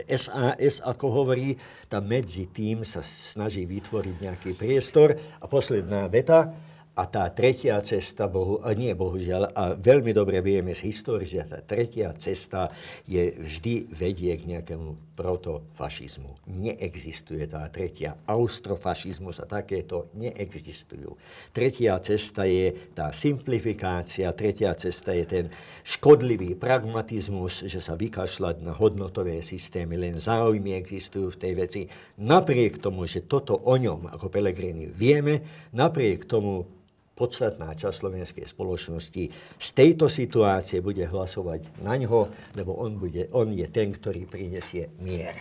SAS, ako hovorí, tam medzi tým sa snaží vytvoriť nejaký priestor. A posledná veta, a tá tretia cesta, bohu, a nie bohužiaľ, a veľmi dobre vieme z histórie, že tá tretia cesta je vždy vedie k nejakému protofašizmu. Neexistuje tá tretia. Austrofašizmus a takéto neexistujú. Tretia cesta je tá simplifikácia, tretia cesta je ten škodlivý pragmatizmus, že sa vykašľať na hodnotové systémy, len záujmy existujú v tej veci. Napriek tomu, že toto o ňom, ako Pelegrini, vieme, napriek tomu podstatná časť slovenskej spoločnosti z tejto situácie bude hlasovať na ňo, lebo on, bude, on je ten, ktorý prinesie mier.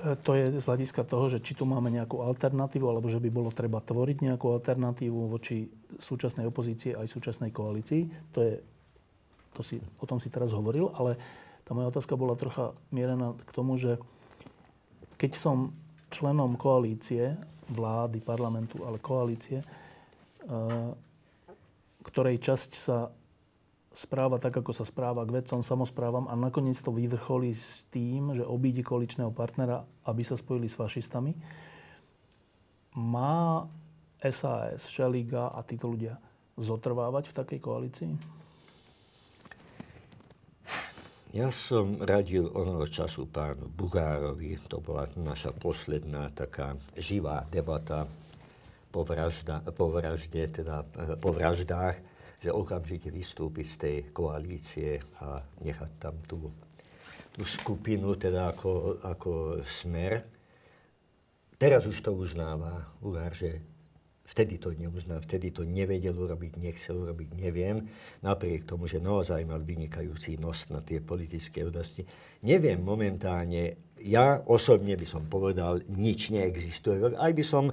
E, to je z hľadiska toho, že či tu máme nejakú alternatívu, alebo že by bolo treba tvoriť nejakú alternatívu voči súčasnej opozície aj súčasnej koalícii. To je, to si, o tom si teraz hovoril, ale tá moja otázka bola trocha mierená k tomu, že keď som členom koalície, vlády, parlamentu, ale koalície, ktorej časť sa správa tak, ako sa správa k vedcom, samozprávam a nakoniec to vyvrcholí s tým, že obíde koaličného partnera, aby sa spojili s fašistami. Má SAS, Šeliga a títo ľudia zotrvávať v takej koalícii? Ja som radil onoho času pánu Bugárovi, to bola naša posledná taká živá debata po, vražda, po vražde, teda eh, po vraždách, že okamžite vystúpiť z tej koalície a nechať tam tú, tú skupinu, teda ako, ako smer. Teraz už to uznáva Ugár, že Vtedy to neuznal, vtedy to nevedel urobiť, nechcel urobiť, neviem. Napriek tomu, že naozaj mal vynikajúci nos na tie politické udasti. Neviem momentálne, ja osobne by som povedal, nič neexistuje. Aj by som e,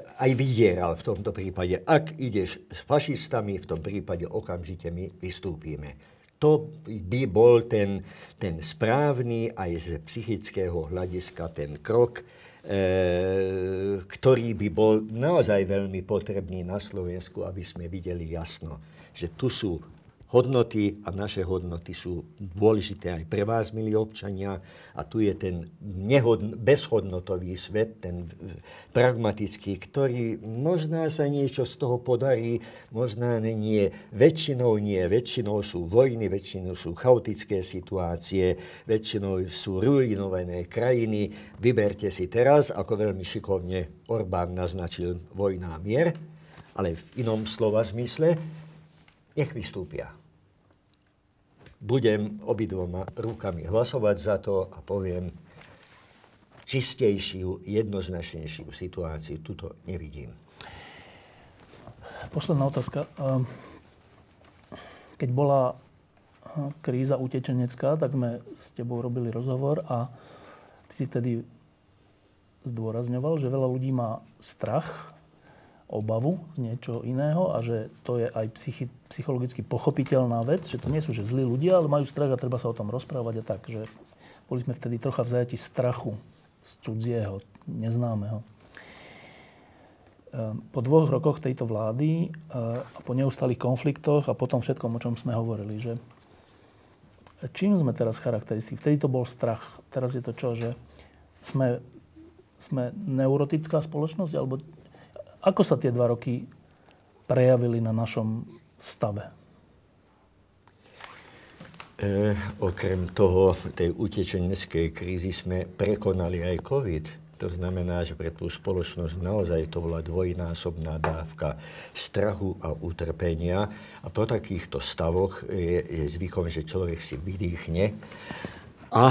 aj vydieral v tomto prípade. Ak ideš s fašistami, v tom prípade okamžite my vystúpime. To by bol ten, ten správny aj z psychického hľadiska ten krok, ktorý by bol naozaj veľmi potrebný na Slovensku, aby sme videli jasno, že tu sú hodnoty a naše hodnoty sú dôležité aj pre vás, milí občania. A tu je ten nehodn- bezhodnotový svet, ten pragmatický, ktorý možná sa niečo z toho podarí, možná nie. Väčšinou nie. Väčšinou sú vojny, väčšinou sú chaotické situácie, väčšinou sú ruinované krajiny. Vyberte si teraz, ako veľmi šikovne Orbán naznačil vojna a mier, ale v inom slova zmysle, nech vystúpia budem obidvoma rukami hlasovať za to a poviem, čistejšiu, jednoznačnejšiu situáciu tuto nevidím. Posledná otázka. Ehm, keď bola hm, kríza utečenecká, tak sme s tebou robili rozhovor a ty si tedy zdôrazňoval, že veľa ľudí má strach obavu niečo iného a že to je aj psychi, psychologicky pochopiteľná vec, že to nie sú že zlí ľudia, ale majú strach a treba sa o tom rozprávať a tak, že boli sme vtedy trocha v zajati strachu z cudzieho, neznámeho. Ehm, po dvoch rokoch tejto vlády ehm, a po neustalých konfliktoch a po tom všetkom, o čom sme hovorili, že čím sme teraz charakteristickí? Vtedy to bol strach. Teraz je to čo, že sme, sme neurotická spoločnosť, alebo ako sa tie dva roky prejavili na našom stave? E, okrem toho, tej utečeneckej krízy sme prekonali aj COVID. To znamená, že pre tú spoločnosť naozaj to bola dvojnásobná dávka strachu a utrpenia. A po takýchto stavoch je, je zvykom, že človek si vydýchne a,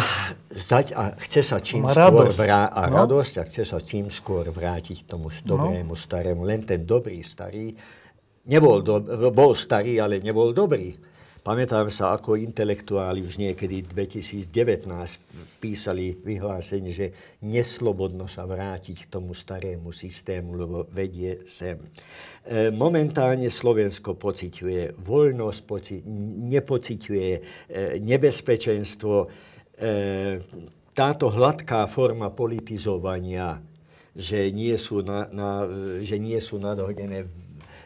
zať, a chce sa čím skôr vrá, a no? radosť a chce sa čím skôr vrátiť tomu dobrému, no? starému. Len ten dobrý starý nebol do, bol starý, ale nebol dobrý. Pamätám sa, ako intelektuáli už niekedy 2019 písali vyhlásenie, že neslobodno sa vrátiť k tomu starému systému, lebo vedie sem. E, momentálne Slovensko pociťuje voľnosť, poci- nepociťuje e, nebezpečenstvo, táto hladká forma politizovania, že nie sú, na, na, že nie sú nadhodené e,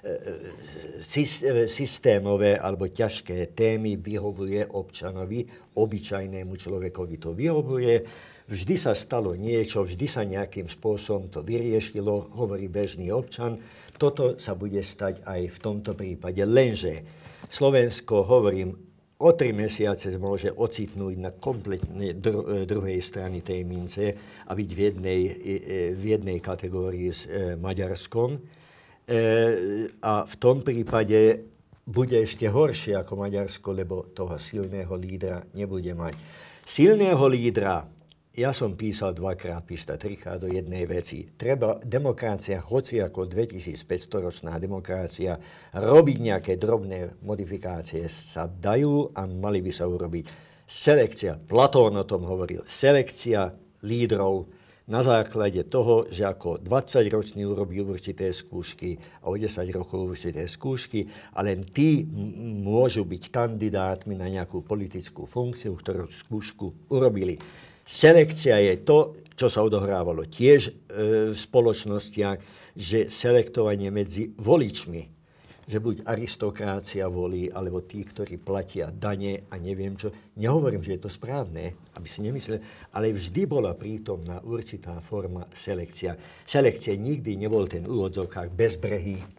e, systémové alebo ťažké témy vyhovuje občanovi, obyčajnému človekovi to vyhovuje. Vždy sa stalo niečo, vždy sa nejakým spôsobom to vyriešilo, hovorí bežný občan. Toto sa bude stať aj v tomto prípade. Lenže Slovensko, hovorím, o tri mesiace môže ocitnúť na kompletne e, druhej strany tej mince a byť v jednej, e, v jednej kategórii s e, Maďarskom. A v tom prípade bude ešte horšie ako Maďarsko, lebo toho silného lídra nebude mať. Silného lídra ja som písal dvakrát, píšta trikrát do jednej veci. Treba demokracia, hoci ako 2500-ročná demokracia, robiť nejaké drobné modifikácie sa dajú a mali by sa urobiť. Selekcia, Platón o tom hovoril, selekcia lídrov na základe toho, že ako 20-ročný urobí určité skúšky a o 10 rokov určité skúšky a len tí môžu byť kandidátmi na nejakú politickú funkciu, ktorú skúšku urobili. Selekcia je to, čo sa odohrávalo tiež e, v spoločnostiach, že selektovanie medzi voličmi, že buď aristokrácia volí, alebo tí, ktorí platia dane a neviem čo. Nehovorím, že je to správne, aby si nemysleli, ale vždy bola prítomná určitá forma selekcia. Selekcia nikdy nebol ten úvodzovkách bezbrehý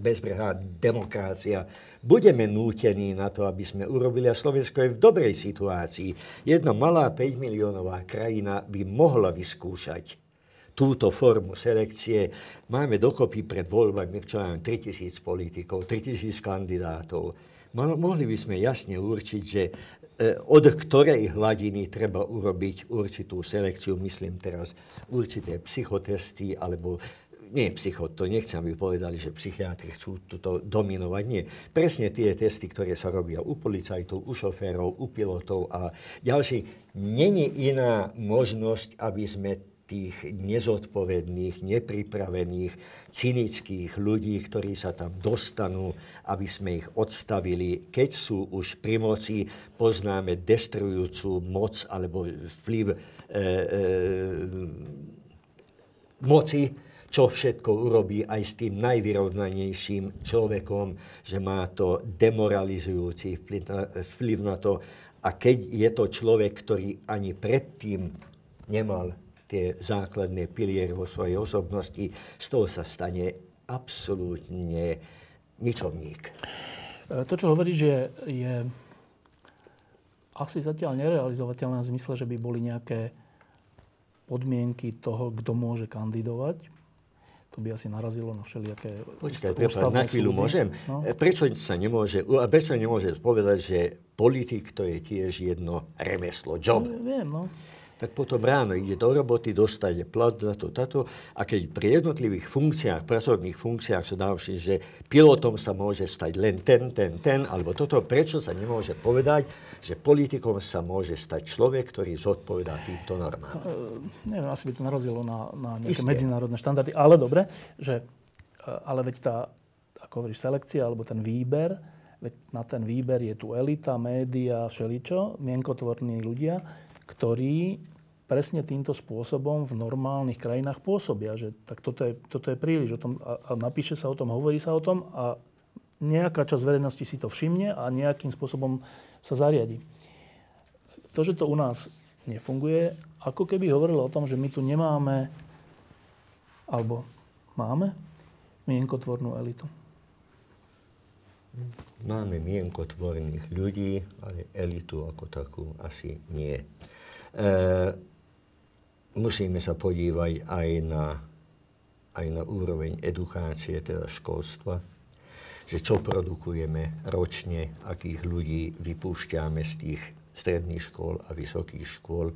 bezbrehá demokracia. Budeme nútení na to, aby sme urobili, a Slovensko je v dobrej situácii. Jedna malá 5 miliónová krajina by mohla vyskúšať túto formu selekcie. Máme dokopy pred voľbami, čo mám, 3000 politikov, 3000 kandidátov. Mohli by sme jasne určiť, že e, od ktorej hladiny treba urobiť určitú selekciu, myslím teraz určité psychotesty alebo nie psycho, to nechcem, aby povedali, že psychiatri chcú toto dominovať. Nie. Presne tie testy, ktoré sa robia u policajtov, u šoférov, u pilotov a ďalší. Není iná možnosť, aby sme tých nezodpovedných, nepripravených, cynických ľudí, ktorí sa tam dostanú, aby sme ich odstavili. Keď sú už pri moci, poznáme destrujúcu moc alebo vplyv e, e, moci, čo všetko urobí aj s tým najvyrovnanejším človekom, že má to demoralizujúci vplyv na, to. A keď je to človek, ktorý ani predtým nemal tie základné piliery vo svojej osobnosti, z toho sa stane absolútne ničomník. E, to, čo hovoríš, je, je asi zatiaľ nerealizovateľné v zmysle, že by boli nejaké podmienky toho, kto môže kandidovať. To by asi narazilo na všelijaké Počkaj, prepáč, na chvíľu súdy. môžem. No? E, prečo sa nemôže, prečo nemôže povedať, že politik to je tiež jedno remeslo, job? Viem, no tak potom ráno ide do roboty, dostane plat za to, tato. A keď pri jednotlivých funkciách, pracovných funkciách sa ďalší, že pilotom sa môže stať len ten, ten, ten, alebo toto, prečo sa nemôže povedať, že politikom sa môže stať človek, ktorý zodpovedá týmto normám? Uh, neviem, asi by to narazilo na, na nejaké Isté. medzinárodné štandardy, ale dobre, že, uh, ale veď tá, ako hovoríš, selekcia, alebo ten výber, veď na ten výber je tu elita, média, všeličo, mienkotvorní ľudia, ktorí presne týmto spôsobom v normálnych krajinách pôsobia. Že tak toto je, toto je príliš. O tom, a, a napíše sa o tom, hovorí sa o tom a nejaká časť verejnosti si to všimne a nejakým spôsobom sa zariadi. To, že to u nás nefunguje, ako keby hovorilo o tom, že my tu nemáme, alebo máme, mienkotvornú elitu. Máme mienkotvorných ľudí, ale elitu ako takú asi nie. E, musíme sa podívať aj na, aj na úroveň edukácie, teda školstva, že čo produkujeme ročne, akých ľudí vypúšťame z tých stredných škôl a vysokých škôl,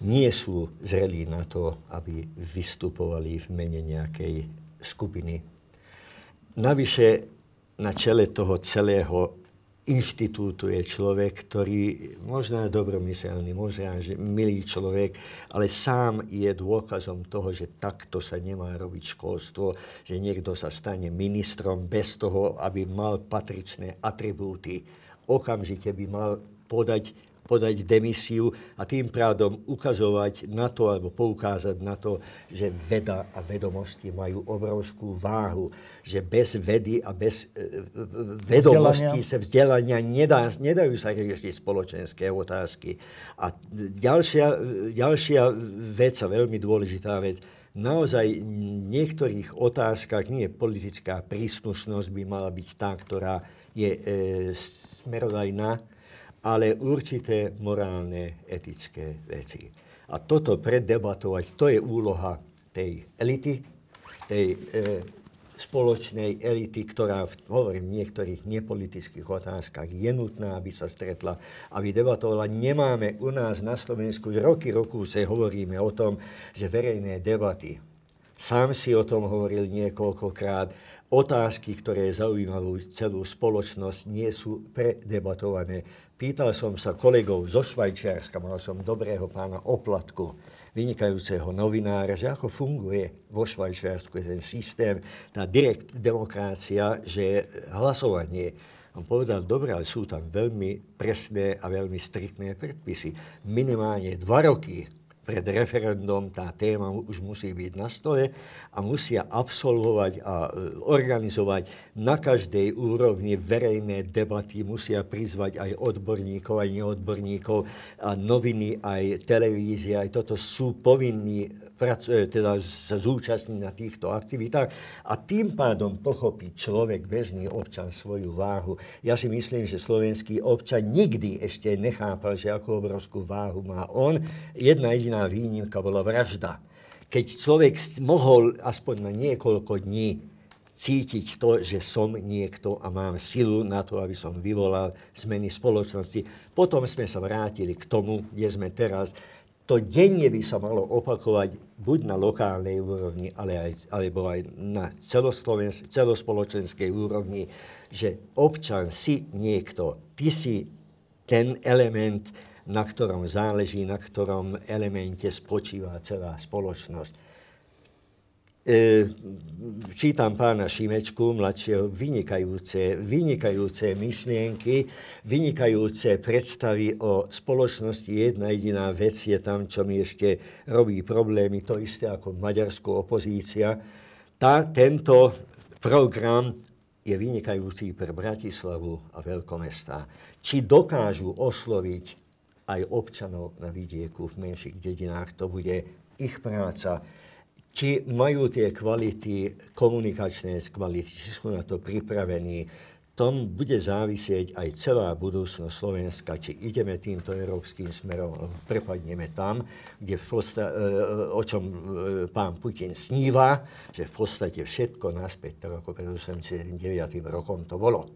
nie sú zrelí na to, aby vystupovali v mene nejakej skupiny. Navyše na čele toho celého inštitútu je človek, ktorý možno je dobromyselný, možno je milý človek, ale sám je dôkazom toho, že takto sa nemá robiť školstvo, že niekto sa stane ministrom bez toho, aby mal patričné atribúty. Okamžite by mal podať podať demisiu a tým pádom ukazovať na to, alebo poukázať na to, že veda a vedomosti majú obrovskú váhu, že bez vedy a bez e, e vedomostí sa vzdelania nedá, nedajú sa riešiť spoločenské otázky. A ďalšia, ďalšia vec a veľmi dôležitá vec, naozaj v niektorých otázkach nie politická príslušnosť by mala byť tá, ktorá je e, smerodajná, ale určité morálne, etické veci. A toto predebatovať, to je úloha tej elity, tej e, spoločnej elity, ktorá, v, hovorím, v niektorých nepolitických otázkach je nutná, aby sa stretla, aby debatovala. Nemáme u nás na Slovensku, roky, roku sa hovoríme o tom, že verejné debaty, sám si o tom hovoril niekoľkokrát, otázky, ktoré zaujímajú celú spoločnosť, nie sú predebatované. Pýtal som sa kolegov zo Švajčiarska, mal som dobrého pána Oplatku, vynikajúceho novinára, že ako funguje vo Švajčiarsku ten systém, tá direkt demokracia, že hlasovanie. On povedal, dobre, ale sú tam veľmi presné a veľmi striktné predpisy. Minimálne dva roky pred referendum tá téma už musí byť na stole a musia absolvovať a e, organizovať na každej úrovni verejné debaty, musia prizvať aj odborníkov, aj neodborníkov, a noviny, aj televízie, aj toto sú povinní E, teda sa zúčastní na týchto aktivitách a tým pádom pochopí človek, bežný občan svoju váhu. Ja si myslím, že slovenský občan nikdy ešte nechápal, že akú obrovskú váhu má on. Jedna jediná výnimka bola vražda. Keď človek mohol aspoň na niekoľko dní cítiť to, že som niekto a mám silu na to, aby som vyvolal zmeny spoločnosti. Potom sme sa vrátili k tomu, kde sme teraz to denne by sa malo opakovať buď na lokálnej úrovni, ale aj, alebo aj na celospoločenskej úrovni, že občan si niekto, ty si ten element, na ktorom záleží, na ktorom elemente spočíva celá spoločnosť E, čítam pána Šimečku, mladšieho, vynikajúce, vynikajúce myšlienky, vynikajúce predstavy o spoločnosti. Jedna jediná vec je tam, čo mi ešte robí problémy, to isté ako maďarská opozícia. Tá, tento program je vynikajúci pre Bratislavu a veľkomestá. Či dokážu osloviť aj občanov na vidieku v menších dedinách, to bude ich práca či majú tie kvality, komunikačné kvality, či sú na to pripravení, tom bude závisieť aj celá budúcnosť Slovenska, či ideme týmto európskym smerom, alebo prepadneme tam, kde v podstate, o čom e, pán Putin sníva, že v podstate všetko naspäť, tak ako pred 89. rokom to bolo.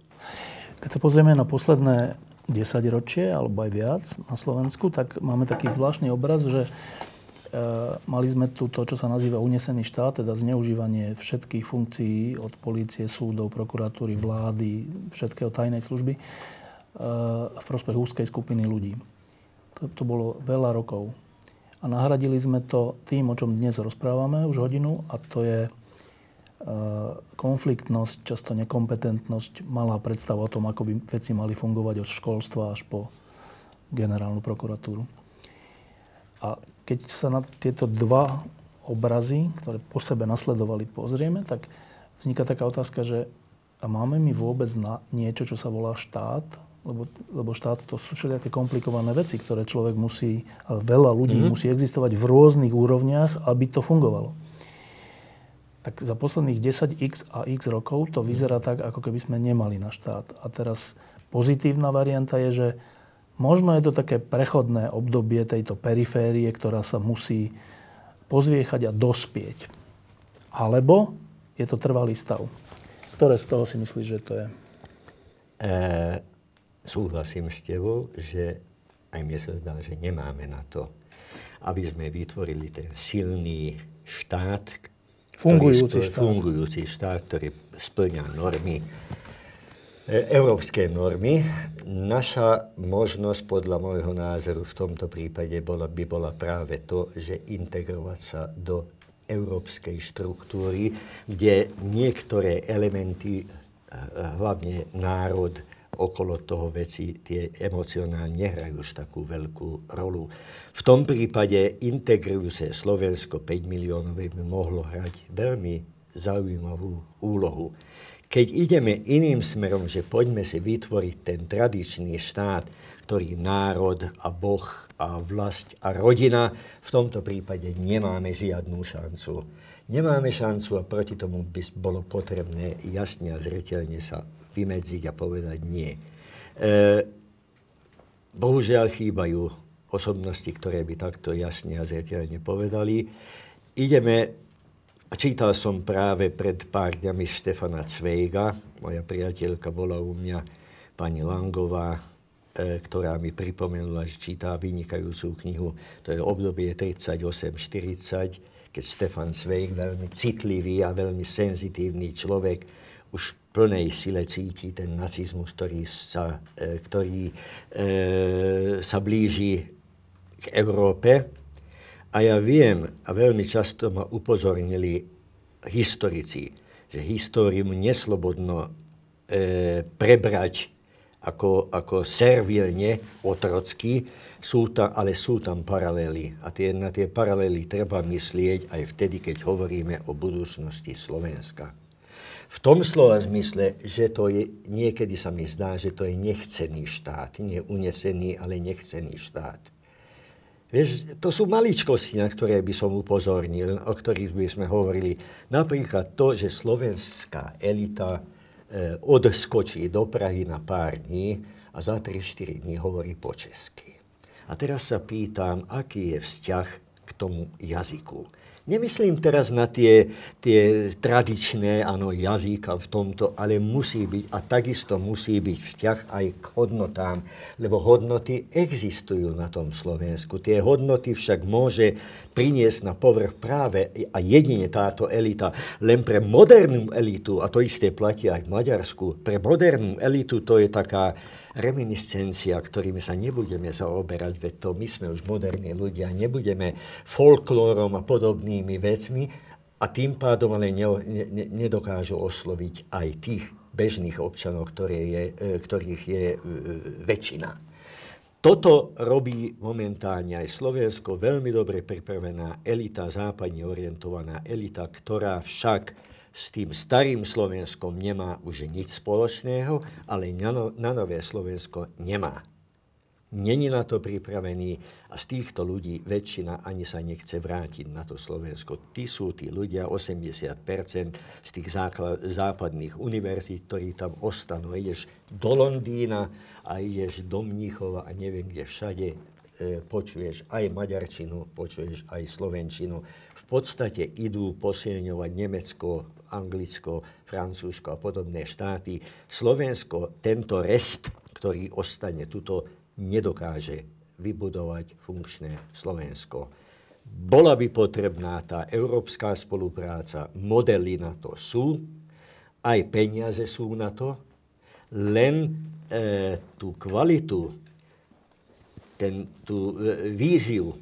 Keď sa pozrieme na posledné 10 ročie, alebo aj viac na Slovensku, tak máme taký zvláštny obraz, že E, mali sme tu to, čo sa nazýva unesený štát, teda zneužívanie všetkých funkcií od polície, súdov, prokuratúry, vlády, všetkého tajnej služby e, v prospech úzkej skupiny ľudí. To, to bolo veľa rokov. A nahradili sme to tým, o čom dnes rozprávame už hodinu, a to je e, konfliktnosť, často nekompetentnosť, malá predstava o tom, ako by veci mali fungovať od školstva až po generálnu prokuratúru. A keď sa na tieto dva obrazy, ktoré po sebe nasledovali, pozrieme, tak vzniká taká otázka, že a máme my vôbec na niečo, čo sa volá štát? Lebo, lebo štát to sú všetky komplikované veci, ktoré človek musí, veľa ľudí mm-hmm. musí existovať v rôznych úrovniach, aby to fungovalo. Tak za posledných 10x a x rokov to vyzerá tak, ako keby sme nemali na štát. A teraz pozitívna varianta je, že Možno je to také prechodné obdobie tejto periférie, ktorá sa musí pozviechať a dospieť. Alebo je to trvalý stav. Ktoré z toho si myslíš, že to je? E, súhlasím s tebou, že aj mne sa zdá, že nemáme na to, aby sme vytvorili ten silný štát, fungujúci, štát. fungujúci štát, ktorý splňa normy európske normy. Naša možnosť podľa môjho názoru v tomto prípade bola, by bola práve to, že integrovať sa do európskej štruktúry, kde niektoré elementy, e, hlavne národ, okolo toho veci, tie emocionálne nehrajú už takú veľkú rolu. V tom prípade integrujúce Slovensko 5 miliónov by mohlo hrať veľmi zaujímavú úlohu. Keď ideme iným smerom, že poďme si vytvoriť ten tradičný štát, ktorý národ a Boh a vlast a rodina, v tomto prípade nemáme žiadnu šancu. Nemáme šancu a proti tomu by bolo potrebné jasne a zretelne sa vymedziť a povedať nie. E, bohužiaľ chýbajú osobnosti, ktoré by takto jasne a zretelne povedali. Ideme Čítal som práve pred pár dňami Štefana Cvejga. Moja priateľka bola u mňa, pani Langová, e, ktorá mi pripomenula, že číta vynikajúcu knihu. To je obdobie 38-40, keď Štefan Cvejg, veľmi citlivý a veľmi senzitívny človek, už v plnej sile cíti ten nacizmus, ktorý sa, e, ktorý, e, sa blíži k Európe a ja viem, a veľmi často ma upozornili historici, že históriu neslobodno e, prebrať ako, ako servilne, otrocky, sú tam, ale sú tam paralely. A tie, na tie paralely treba myslieť aj vtedy, keď hovoríme o budúcnosti Slovenska. V tom slova zmysle, že to je, niekedy sa mi zdá, že to je nechcený štát. Nie unesený, ale nechcený štát. Vieš, to sú maličkosti, na ktoré by som upozornil, o ktorých by sme hovorili. Napríklad to, že slovenská elita e, odskočí do Prahy na pár dní a za 3-4 dní hovorí po česky. A teraz sa pýtam, aký je vzťah k tomu jazyku. Nemyslím teraz na tie, tie tradičné ano, jazyka v tomto, ale musí byť a takisto musí byť vzťah aj k hodnotám, lebo hodnoty existujú na tom Slovensku. Tie hodnoty však môže priniesť na povrch práve a jedine táto elita. Len pre modernú elitu, a to isté platí aj v Maďarsku, pre modernú elitu to je taká reminiscencia, ktorými sa nebudeme zaoberať, veď to my sme už moderní ľudia, nebudeme folklórom a podobnými vecmi a tým pádom ale ne, ne, nedokážu osloviť aj tých bežných občanov, je, e, ktorých je e, väčšina. Toto robí momentálne aj Slovensko, veľmi dobre pripravená elita, západne orientovaná elita, ktorá však s tým starým Slovenskom nemá už nič spoločného, ale na, no, nové Slovensko nemá. Není na to pripravený a z týchto ľudí väčšina ani sa nechce vrátiť na to Slovensko. Tí sú tí ľudia, 80% z tých základ, západných univerzít, ktorí tam ostanú. Ideš do Londýna a ideš do Mníchova a neviem kde všade, e, počuješ aj maďarčinu, počuješ aj slovenčinu. V podstate idú posilňovať Nemecko, Anglicko, Francúzsko a podobné štáty. Slovensko tento rest, ktorý ostane tuto, nedokáže vybudovať funkčné Slovensko. Bola by potrebná tá európska spolupráca, modely na to sú, aj peniaze sú na to, len e, tú kvalitu, ten, tú e, víziu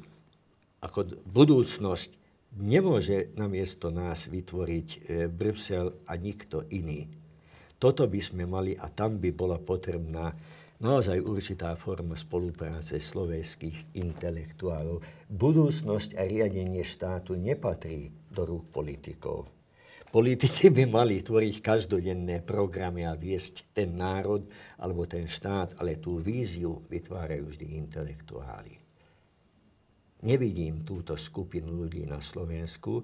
ako budúcnosť nemôže namiesto nás vytvoriť e, Brusel a nikto iný. Toto by sme mali a tam by bola potrebná naozaj určitá forma spolupráce slovenských intelektuálov. Budúcnosť a riadenie štátu nepatrí do rúk politikov. Politici by mali tvoriť každodenné programy a viesť ten národ alebo ten štát, ale tú víziu vytvárajú vždy intelektuáli nevidím túto skupinu ľudí na Slovensku. E,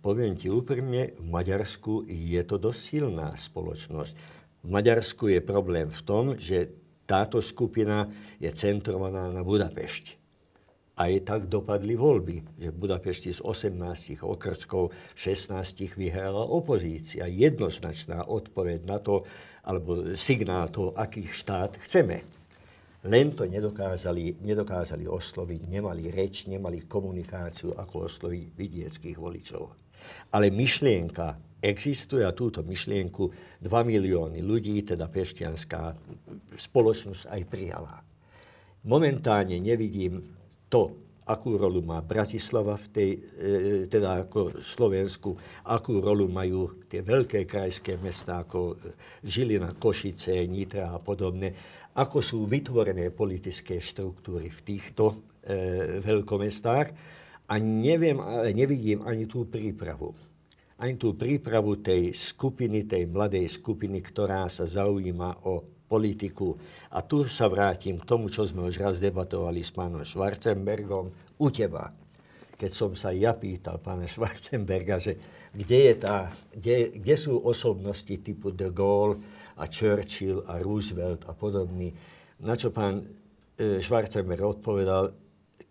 poviem ti úprimne, v Maďarsku je to dosť silná spoločnosť. V Maďarsku je problém v tom, že táto skupina je centrovaná na Budapešti. Aj tak dopadli voľby, že v Budapešti z 18 okrskov 16 vyhrala opozícia. Jednoznačná odpoveď na to, alebo signál toho, aký štát chceme len to nedokázali, nedokázali osloviť, nemali reč, nemali komunikáciu, ako osloviť vidieckých voličov. Ale myšlienka existuje a túto myšlienku 2 milióny ľudí, teda peštianská spoločnosť aj prijala. Momentálne nevidím to, akú rolu má Bratislava v tej, e, teda ako Slovensku, akú rolu majú tie veľké krajské mestá ako Žilina, Košice, Nitra a podobné ako sú vytvorené politické štruktúry v týchto e, veľkomestách a neviem, nevidím ani tú prípravu. Ani tú prípravu tej skupiny, tej mladej skupiny, ktorá sa zaujíma o politiku. A tu sa vrátim k tomu, čo sme už raz debatovali s pánom Schwarzenbergom u teba. Keď som sa ja pýtal pána Schwarzenberga, že kde, je tá, kde, kde sú osobnosti typu de Gaulle, a Churchill a Roosevelt a podobní. Na čo pán e, Schwarzenberg odpovedal,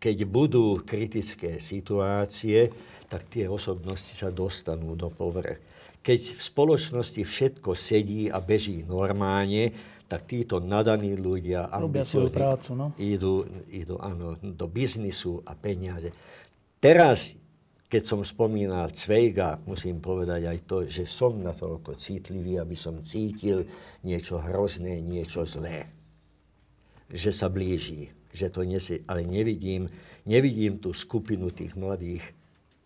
keď budú kritické situácie, tak tie osobnosti sa dostanú do povrch. Keď v spoločnosti všetko sedí a beží normálne, tak títo nadaní ľudia, ambiciozni, prácu, no? idú, idú áno, do biznisu a peniaze. Teraz keď som spomínal Cvejga, musím povedať aj to, že som na toľko citlivý, aby som cítil niečo hrozné, niečo zlé. Že sa blíži, že to nesie, ale nevidím, nevidím tú skupinu tých mladých,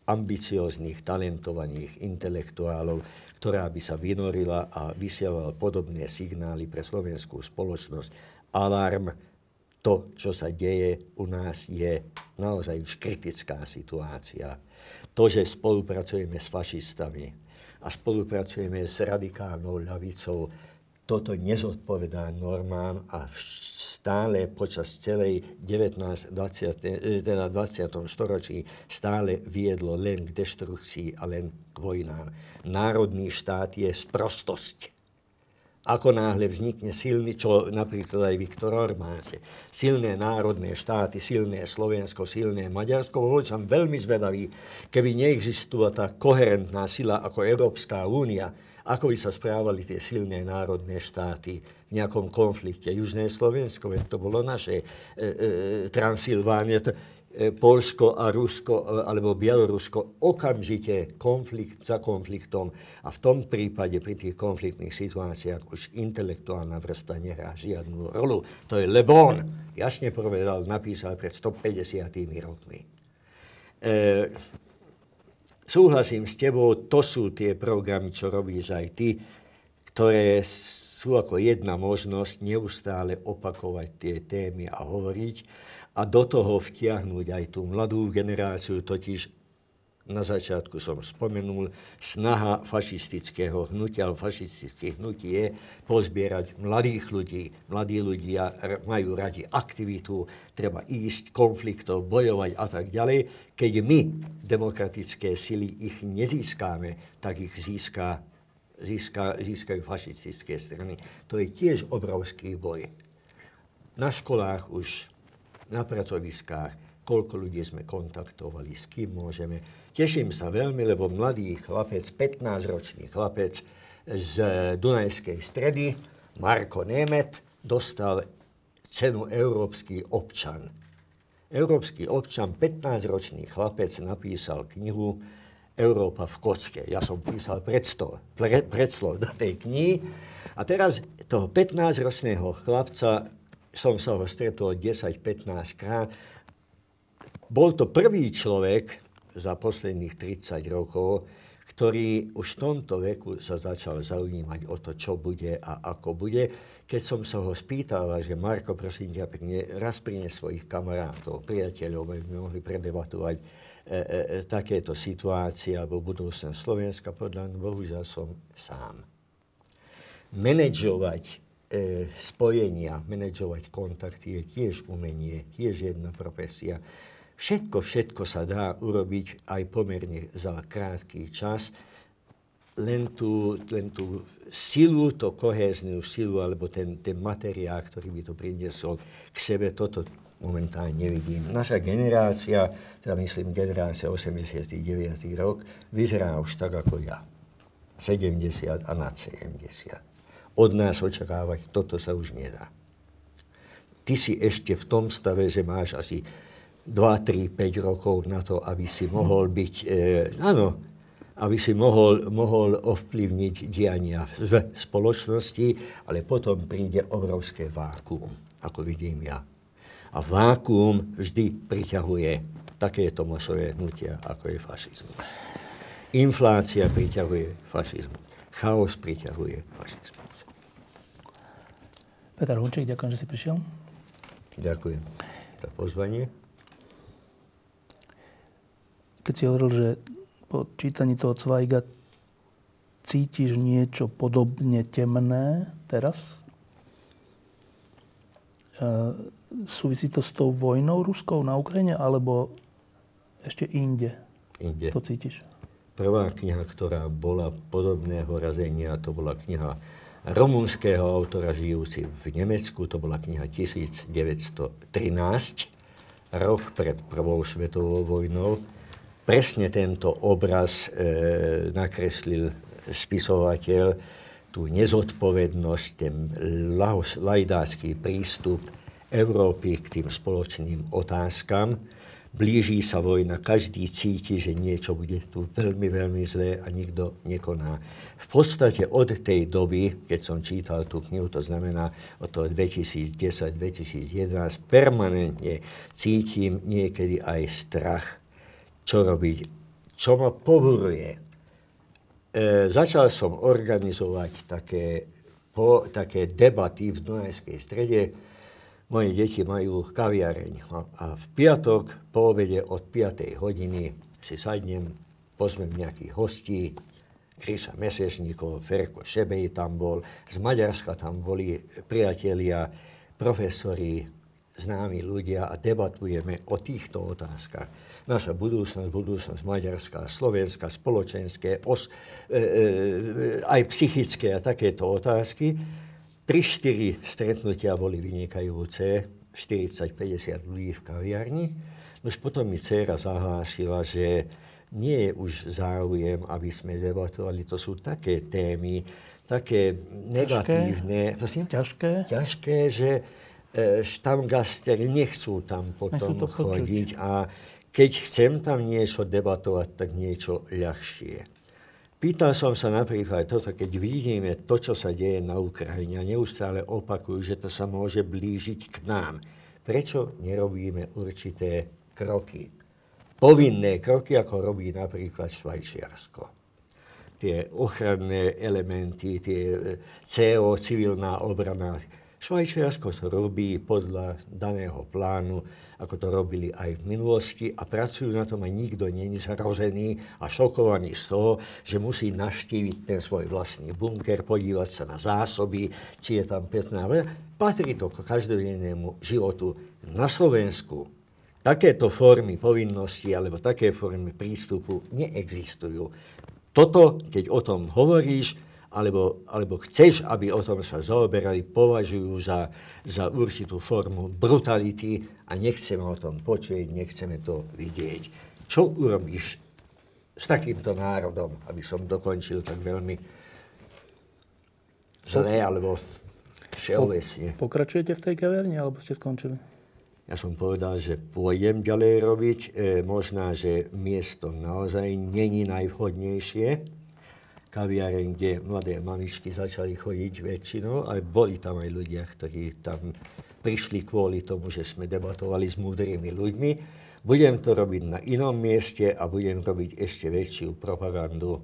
ambicióznych, talentovaných intelektuálov, ktorá by sa vynorila a vysielala podobné signály pre slovenskú spoločnosť. Alarm, to, čo sa deje u nás, je naozaj už kritická situácia to, že spolupracujeme s fašistami a spolupracujeme s radikálnou ľavicou, toto nezodpovedá normám a stále počas celej 19, 20, teda 20. storočí stále viedlo len k deštrukcii a len k vojnám. Národný štát je sprostosť. Ako náhle vznikne silný, čo napríklad aj Viktor Orbán silné národné štáty, silné Slovensko, silné Maďarsko, bol som veľmi zvedavý, keby neexistuje tá koherentná sila ako Európska únia, ako by sa správali tie silné národné štáty v nejakom konflikte. Južné Slovensko, to bolo naše, e, e, E, Polsko a Rusko e, alebo Bielorusko okamžite konflikt za konfliktom a v tom prípade pri tých konfliktných situáciách už intelektuálna vrstva nehrá žiadnu rolu. To je Lebon, jasne povedal, napísal pred 150 rokmi. E, súhlasím s tebou, to sú tie programy, čo robíš aj ty, ktoré sú ako jedna možnosť neustále opakovať tie témy a hovoriť a do toho vtiahnuť aj tú mladú generáciu, totiž na začiatku som spomenul, snaha fašistického hnutia, alebo fašistické hnutie je pozbierať mladých ľudí. Mladí ľudia majú radi aktivitu, treba ísť, konfliktov, bojovať a tak ďalej. Keď my, demokratické sily, ich nezískáme, tak ich získa, získa, získajú fašistické strany. To je tiež obrovský boj. Na školách už na pracoviskách, koľko ľudí sme kontaktovali, s kým môžeme. Teším sa veľmi, lebo mladý chlapec, 15-ročný chlapec z Dunajskej stredy, Marko Nemet, dostal cenu Európsky občan. Európsky občan, 15-ročný chlapec, napísal knihu Európa v kocke. Ja som písal predstov, pre, predslov do tej knihy. A teraz toho 15-ročného chlapca som sa ho stretol 10-15 krát. Bol to prvý človek za posledných 30 rokov, ktorý už v tomto veku sa začal zaujímať o to, čo bude a ako bude. Keď som sa ho spýtal, že Marko, prosím ťa pekne, raz prinies svojich kamarátov, priateľov, aby sme mohli predebatovať e, e, e, takéto situácie alebo budúcnosť Slovenska, podľa bohužiaľ som sám. Menedžovať e, spojenia, manažovať kontakty je tiež umenie, tiež jedna profesia. Všetko, všetko sa dá urobiť aj pomerne za krátky čas, len tú, len tú silu, to kohéznu silu, alebo ten, ten materiál, ktorý by to priniesol k sebe, toto momentálne nevidím. Naša generácia, teda myslím generácia 89. rok, vyzerá už tak ako ja. 70 a nad 70 od nás očakávať, toto sa už nedá. Ty si ešte v tom stave, že máš asi 2, 3, 5 rokov na to, aby si mohol byť, e, áno, aby si mohol, mohol ovplyvniť diania v spoločnosti, ale potom príde obrovské vákuum, ako vidím ja. A vákuum vždy priťahuje takéto masové hnutia, ako je fašizmus. Inflácia priťahuje fašizmus. Chaos priťahuje fašizmus. Peter Hunčík, ďakujem, že si prišiel. Ďakujem za pozvanie. Keď si hovoril, že po čítaní toho Cvajga cítiš niečo podobne temné teraz? E, súvisí to s tou vojnou ruskou na Ukrajine, alebo ešte inde? Inde. To cítiš? Prvá kniha, ktorá bola podobného razenia, to bola kniha rumunského autora žijúci v Nemecku. To bola kniha 1913, rok pred Prvou svetovou vojnou. Presne tento obraz e, nakreslil spisovateľ, tú nezodpovednosť, ten lajdácky prístup Európy k tým spoločným otázkam blíži sa vojna, každý cíti, že niečo bude tu veľmi, veľmi zlé a nikto nekoná. V podstate od tej doby, keď som čítal tú knihu, to znamená od toho 2010-2011, permanentne cítim niekedy aj strach, čo robiť, čo ma povoruje. E, začal som organizovať také, po, také debaty v Dunajskej strede, moje deti majú kaviareň a v piatok po obede od 5. hodiny si sadnem, pozmem nejakých hostí, Kryša Mesešníkov, Ferko Šebej tam bol, z Maďarska tam boli priatelia, profesori známi ľudia a debatujeme o týchto otázkach. Naša budúcnosť, budúcnosť Maďarská, Slovenská, spoločenské, os, e, e, aj psychické a takéto otázky. 3-4 stretnutia boli vynikajúce, 40-50 ľudí v kaviarni. Už potom mi dcera zahlásila, že nie je už záujem, aby sme debatovali. To sú také témy, také negatívne. Ťažké? Ťažké, ťažké že e, štamgasteri nechcú tam potom nechcú chodiť. A keď chcem tam niečo debatovať, tak niečo ľahšie. Pýtal som sa napríklad toto, keď vidíme to, čo sa deje na Ukrajine a neustále opakujú, že to sa môže blížiť k nám. Prečo nerobíme určité kroky? Povinné kroky, ako robí napríklad Švajčiarsko tie ochranné elementy, tie e, CO, civilná obrana. Švajčiarsko to robí podľa daného plánu, ako to robili aj v minulosti a pracujú na tom a nikto není zhrozený a šokovaný z toho, že musí navštíviť ten svoj vlastný bunker, podívať sa na zásoby, či je tam 15. Patrí to k každodennému životu na Slovensku. Takéto formy povinnosti alebo také formy prístupu neexistujú toto, keď o tom hovoríš, alebo, alebo chceš, aby o tom sa zaoberali, považujú za, za určitú formu brutality a nechceme o tom počuť, nechceme to vidieť. Čo urobíš s takýmto národom, aby som dokončil tak veľmi zlé alebo všeobecne. Pokračujete v tej kaverni, alebo ste skončili? Ja som povedal, že pôjdem ďalej robiť. E, možná, že miesto naozaj není najvhodnejšie. Kaviareň, kde mladé mamičky začali chodiť väčšinou, ale boli tam aj ľudia, ktorí tam prišli kvôli tomu, že sme debatovali s múdrymi ľuďmi. Budem to robiť na inom mieste a budem robiť ešte väčšiu propagandu,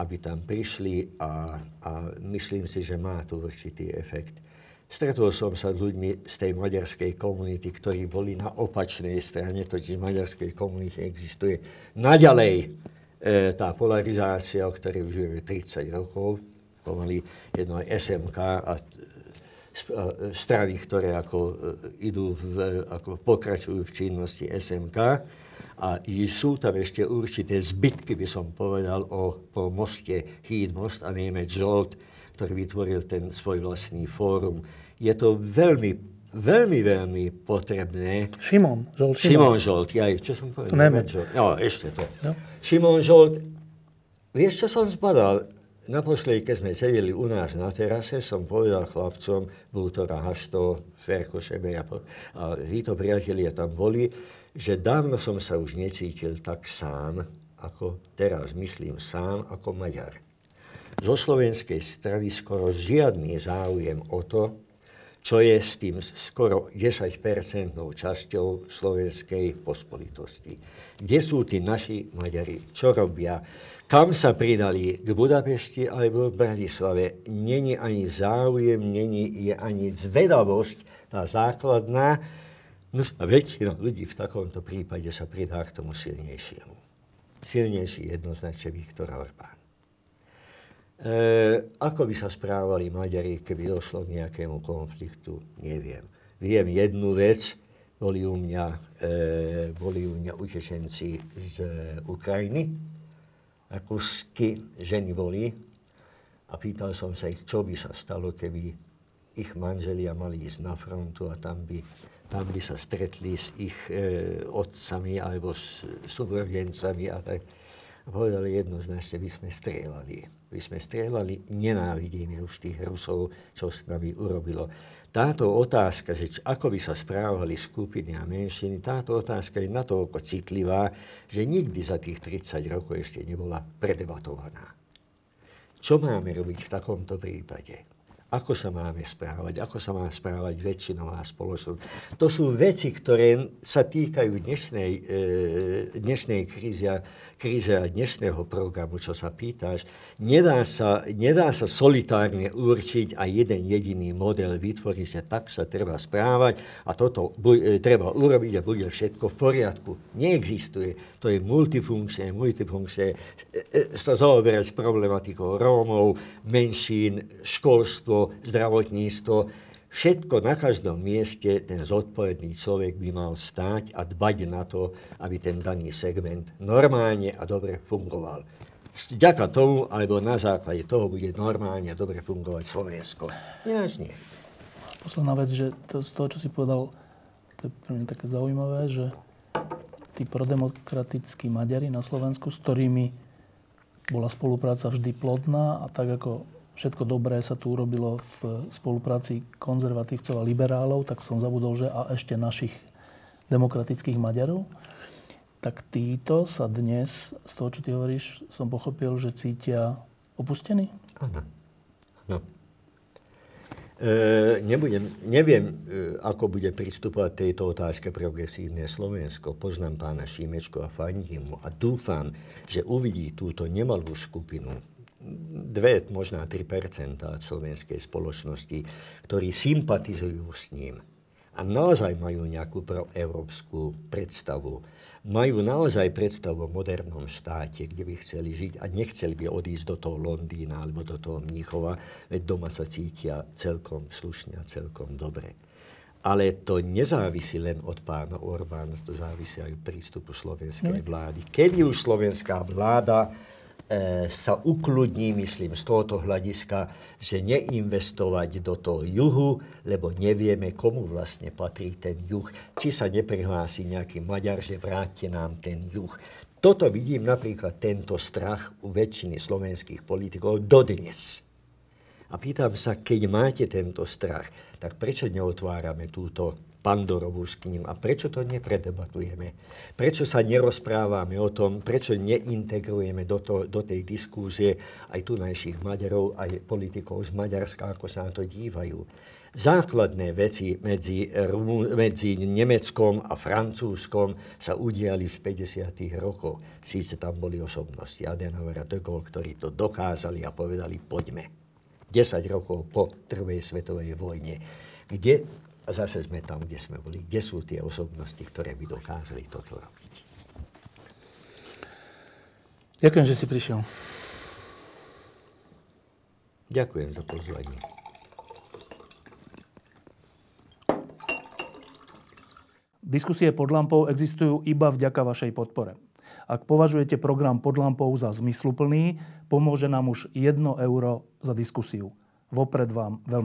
aby tam prišli a, a myslím si, že má to určitý efekt. Stretol som sa s ľuďmi z tej maďarskej komunity, ktorí boli na opačnej strane, totiž maďarskej komunite existuje naďalej e, tá polarizácia, o ktorej už vieme 30 rokov. Pomaly jedno aj SMK a, e, a strany, ktoré ako, e, idú v, ako pokračujú v činnosti SMK. A sú tam ešte určité zbytky, by som povedal, o, po moste Híd most a Nemec Žolt, ktorý vytvoril ten svoj vlastný fórum. Je to veľmi, veľmi, veľmi potrebné. Šimon Žolt. Šimon Žolt, ja, čo som povedal? Nemec. No, ešte to. No. Šimon Žolt, vieš, čo som zbadal? Naposledy, keď sme sedeli u nás na terase, som povedal chlapcom, Bútora, Hašto, Ferko, Šebe a, a títo priatelia tam boli, že dávno som sa už necítil tak sám, ako teraz myslím sám, ako Maďar zo slovenskej strany skoro žiadny záujem o to, čo je s tým skoro 10-percentnou časťou slovenskej pospolitosti. Kde sú tí naši Maďari? Čo robia? Kam sa pridali? K Budapešti alebo v Bratislave? Není ani záujem, není je ani zvedavosť, tá základná. No a väčšina ľudí v takomto prípade sa pridá k tomu silnejšiemu. Silnejší jednoznačne Viktor Orbán. E, ako by sa správali Maďari, keby došlo k nejakému konfliktu, neviem. Viem jednu vec, boli u mňa, e, boli u mňa utečenci z Ukrajiny, rakúsky ženy boli a pýtal som sa ich, čo by sa stalo, keby ich manželia mali ísť na frontu a tam by, tam by sa stretli s ich e, otcami alebo s súrodencami a tak a povedali jednoznačne, by sme strieľali. By sme strieľali, nenávidíme už tých Rusov, čo s nami urobilo. Táto otázka, že ako by sa správali skupiny a menšiny, táto otázka je natoľko citlivá, že nikdy za tých 30 rokov ešte nebola predebatovaná. Čo máme robiť v takomto prípade? Ako sa máme správať, ako sa má správať väčšinová spoločnosť. To sú veci, ktoré sa týkajú dnešnej, e, dnešnej kríze, kríze a dnešného programu, čo sa pýtaš. Nedá sa, nedá sa solitárne určiť a jeden jediný model vytvoriť, že tak sa treba správať a toto bu- e, treba urobiť a bude všetko v poriadku. Neexistuje. To je multifunkčné, multifunkčné. E, sa zaoberať s problematikou Rómov, menšín, školstvo, zdravotníctvo. Všetko na každom mieste ten zodpovedný človek by mal stáť a dbať na to, aby ten daný segment normálne a dobre fungoval. Vďaka tomu, alebo na základe toho bude normálne a dobre fungovať Slovensko. Ináč nie. Posledná vec, že to, z toho, čo si povedal, to je pre mňa také zaujímavé, že tí prodemokratickí Maďari na Slovensku, s ktorými bola spolupráca vždy plodná a tak ako všetko dobré sa tu urobilo v spolupráci konzervatívcov a liberálov, tak som zabudol, že a ešte našich demokratických Maďarov, tak títo sa dnes, z toho, čo ty hovoríš, som pochopil, že cítia opustení? Áno. Áno. E, nebudem, neviem, e, ako bude pristupovať tejto otázke progresívne Slovensko. Poznám pána Šímečko a fandím mu a dúfam, že uvidí túto nemalú skupinu 2, možná 3 slovenskej spoločnosti, ktorí sympatizujú s ním a naozaj majú nejakú proeurópsku predstavu. Majú naozaj predstavu o modernom štáte, kde by chceli žiť a nechceli by odísť do toho Londýna alebo do toho Mníchova, veď doma sa cítia celkom slušne a celkom dobre. Ale to nezávisí len od pána Orbána, to závisí aj od prístupu slovenskej vlády. Kedy už slovenská vláda sa ukludní, myslím, z tohoto hľadiska, že neinvestovať do toho juhu, lebo nevieme, komu vlastne patrí ten juh. Či sa neprihlási nejaký Maďar, že vráte nám ten juh. Toto vidím napríklad tento strach u väčšiny slovenských politikov dodnes. A pýtam sa, keď máte tento strach, tak prečo neotvárame túto Pandorovú skním. A prečo to nepredebatujeme? Prečo sa nerozprávame o tom, prečo neintegrujeme do, to, do tej diskúzie aj tu našich Maďarov, aj politikov z Maďarska, ako sa na to dívajú. Základné veci medzi, medzi Nemeckom a Francúzskom sa udiali v 50. rokoch. Síce tam boli osobnosti Adenauer a de Gaulle, ktorí to dokázali a povedali, poďme. 10 rokov po prvej svetovej vojne, kde a zase sme tam, kde sme boli. Kde sú tie osobnosti, ktoré by dokázali toto robiť? Ďakujem, že si prišiel. Ďakujem za pozvanie. Diskusie pod lampou existujú iba vďaka vašej podpore. Ak považujete program pod lampou za zmysluplný, pomôže nám už 1 euro za diskusiu. Vopred vám veľmi